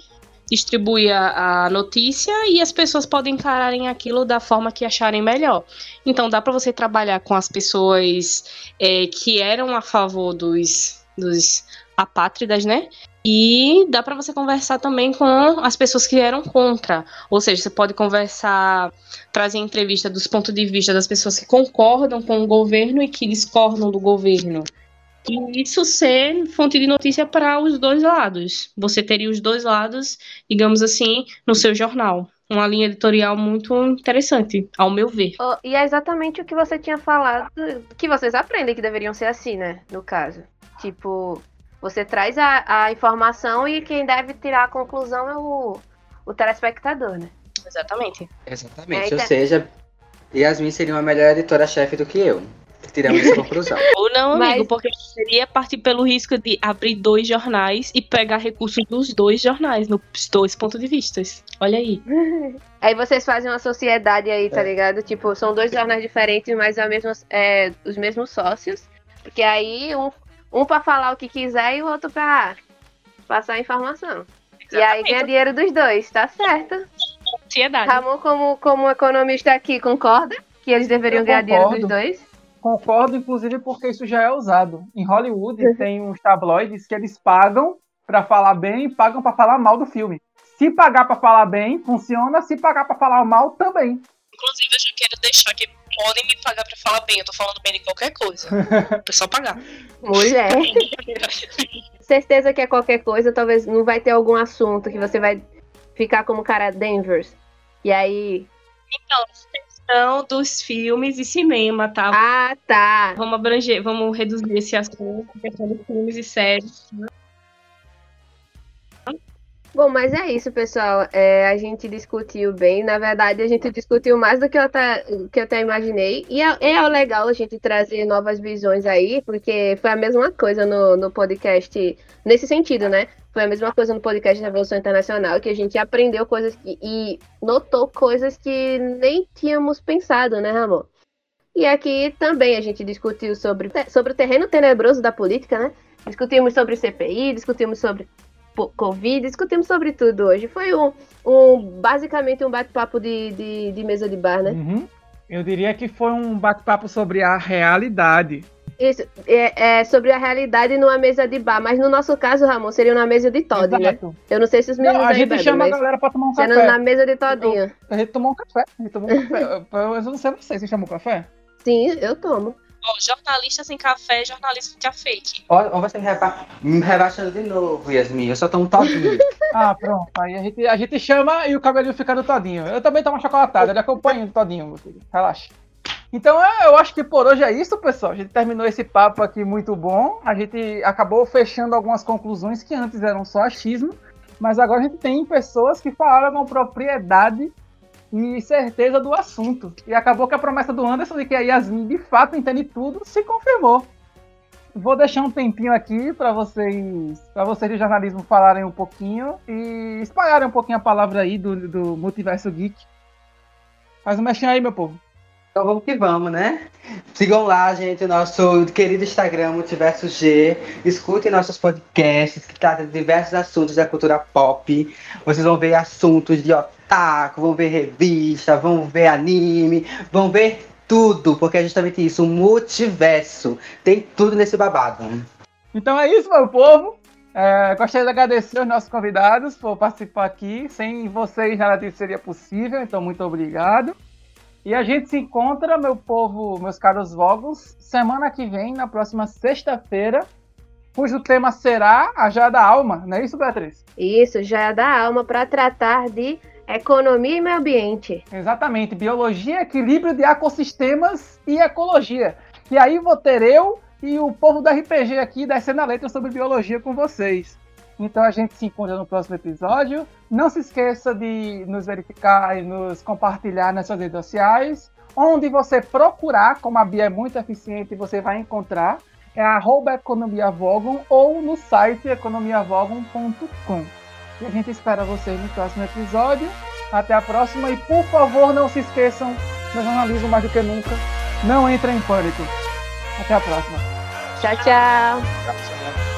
distribuir a, a notícia e as pessoas podem encararem aquilo da forma que acharem melhor. Então dá para você trabalhar com as pessoas é, que eram a favor dos, dos apátridas, né? E dá para você conversar também com as pessoas que eram contra. Ou seja, você pode conversar, trazer entrevista dos pontos de vista das pessoas que concordam com o governo e que discordam do governo. E isso ser fonte de notícia para os dois lados. Você teria os dois lados, digamos assim, no seu jornal. Uma linha editorial muito interessante, ao meu ver. Oh, e é exatamente o que você tinha falado, que vocês aprendem que deveriam ser assim, né? No caso. Tipo, você traz a, a informação e quem deve tirar a conclusão é o, o telespectador, né? Exatamente. Exatamente. É, Ou tá. seja, Yasmin seria uma melhor editora-chefe do que eu. Tiramos essa conclusão. Ou não, Mas- amigo, porque seria partir pelo risco de abrir dois jornais e pegar recursos dos dois jornais, nos dois pontos de vista. Olha aí. Aí vocês fazem uma sociedade aí, tá É. ligado? Tipo, são dois jornais diferentes, mas a mesma, é, os mesmos sócios. Porque aí um, um pra falar o que quiser e o outro pra passar a informação. E aí ganha dinheiro dos dois, tá certo. Sociedade. Ramon, como, como economista aqui, concorda que eles deveriam Eu ganhar dinheiro dos dois? Concordo, inclusive, porque isso já é usado. Em Hollywood tem uns tabloides que eles pagam pra falar bem e pagam pra falar mal do filme. Se pagar pra falar bem, funciona. Se pagar pra falar mal, também. Inclusive, eu já quero deixar que podem me pagar pra falar bem. Eu tô falando bem de qualquer coisa. É só pagar. Mulher. Certeza que é qualquer coisa, talvez não vai ter algum assunto que você vai ficar como cara Denvers. E aí. Então, questão dos filmes e cinema, tá? Ah, tá. Vamos abranger, vamos reduzir esse assunto, questão dos filmes e séries. Bom, mas é isso, pessoal. É, a gente discutiu bem. Na verdade, a gente discutiu mais do que eu até, que eu até imaginei. E é, é legal a gente trazer novas visões aí, porque foi a mesma coisa no, no podcast, nesse sentido, né? Foi a mesma coisa no podcast Revolução Internacional, que a gente aprendeu coisas que, e notou coisas que nem tínhamos pensado, né, Ramon? E aqui também a gente discutiu sobre, sobre o terreno tenebroso da política, né? Discutimos sobre CPI, discutimos sobre Covid, discutimos sobre tudo hoje. Foi um, um basicamente um bate-papo de, de, de mesa de bar, né? Uhum. Eu diria que foi um bate-papo sobre a realidade. Isso, é, é sobre a realidade numa mesa de bar, mas no nosso caso, Ramon, seria na mesa de Todd, né? Exato. Eu não sei se os meninos Não, a gente bebem, chama a galera pra tomar um café. na mesa de Todinho. A gente tomou um café. A gente tomou um café. Eu não sei você, você chamou café? Sim, eu tomo. Ó, jornalista sem café, jornalista que é fake. Ou você me, reba me rebaixando de novo, Yasmin. Eu só tomo todinho. ah, pronto. Aí a gente, a gente chama e o cabelinho fica no todinho. Eu também tomo chocolatado, ele acompanha o todinho, meu filho. Relaxa. Então é, eu acho que por hoje é isso, pessoal. A gente terminou esse papo aqui muito bom. A gente acabou fechando algumas conclusões que antes eram só achismo, mas agora a gente tem pessoas que falaram com propriedade e certeza do assunto. E acabou que a promessa do Anderson de que a Yasmin de fato entende tudo se confirmou. Vou deixar um tempinho aqui para vocês, para vocês de jornalismo falarem um pouquinho e espalharem um pouquinho a palavra aí do, do Multiverso Geek. Faz um mexinho aí, meu povo. Então vamos que vamos, né? Sigam lá, gente, o nosso querido Instagram, Multiverso G. Escutem nossos podcasts que tratam de diversos assuntos da cultura pop. Vocês vão ver assuntos de otaku, vão ver revista, vão ver anime, vão ver tudo, porque é justamente isso, o multiverso. Tem tudo nesse babado. Então é isso, meu povo. É, gostaria de agradecer aos nossos convidados por participar aqui. Sem vocês nada disso seria possível, então muito obrigado. E a gente se encontra, meu povo, meus caros vogos, semana que vem, na próxima sexta-feira, cujo tema será a Joia da Alma, não é isso, Beatriz? Isso, Joia da Alma, para tratar de economia e meio ambiente. Exatamente, biologia, equilíbrio de ecossistemas e ecologia. E aí vou ter eu e o povo do RPG aqui descendo a letra sobre biologia com vocês. Então a gente se encontra no próximo episódio. Não se esqueça de nos verificar e nos compartilhar nas suas redes sociais. Onde você procurar, como a Bia é muito eficiente, você vai encontrar. É arroba economiavogon ou no site economiavogon.com. E a gente espera vocês no próximo episódio. Até a próxima e por favor não se esqueçam no jornalismo mais do que nunca. Não entrem em pânico. Até a próxima. Tchau, tchau. tchau, tchau.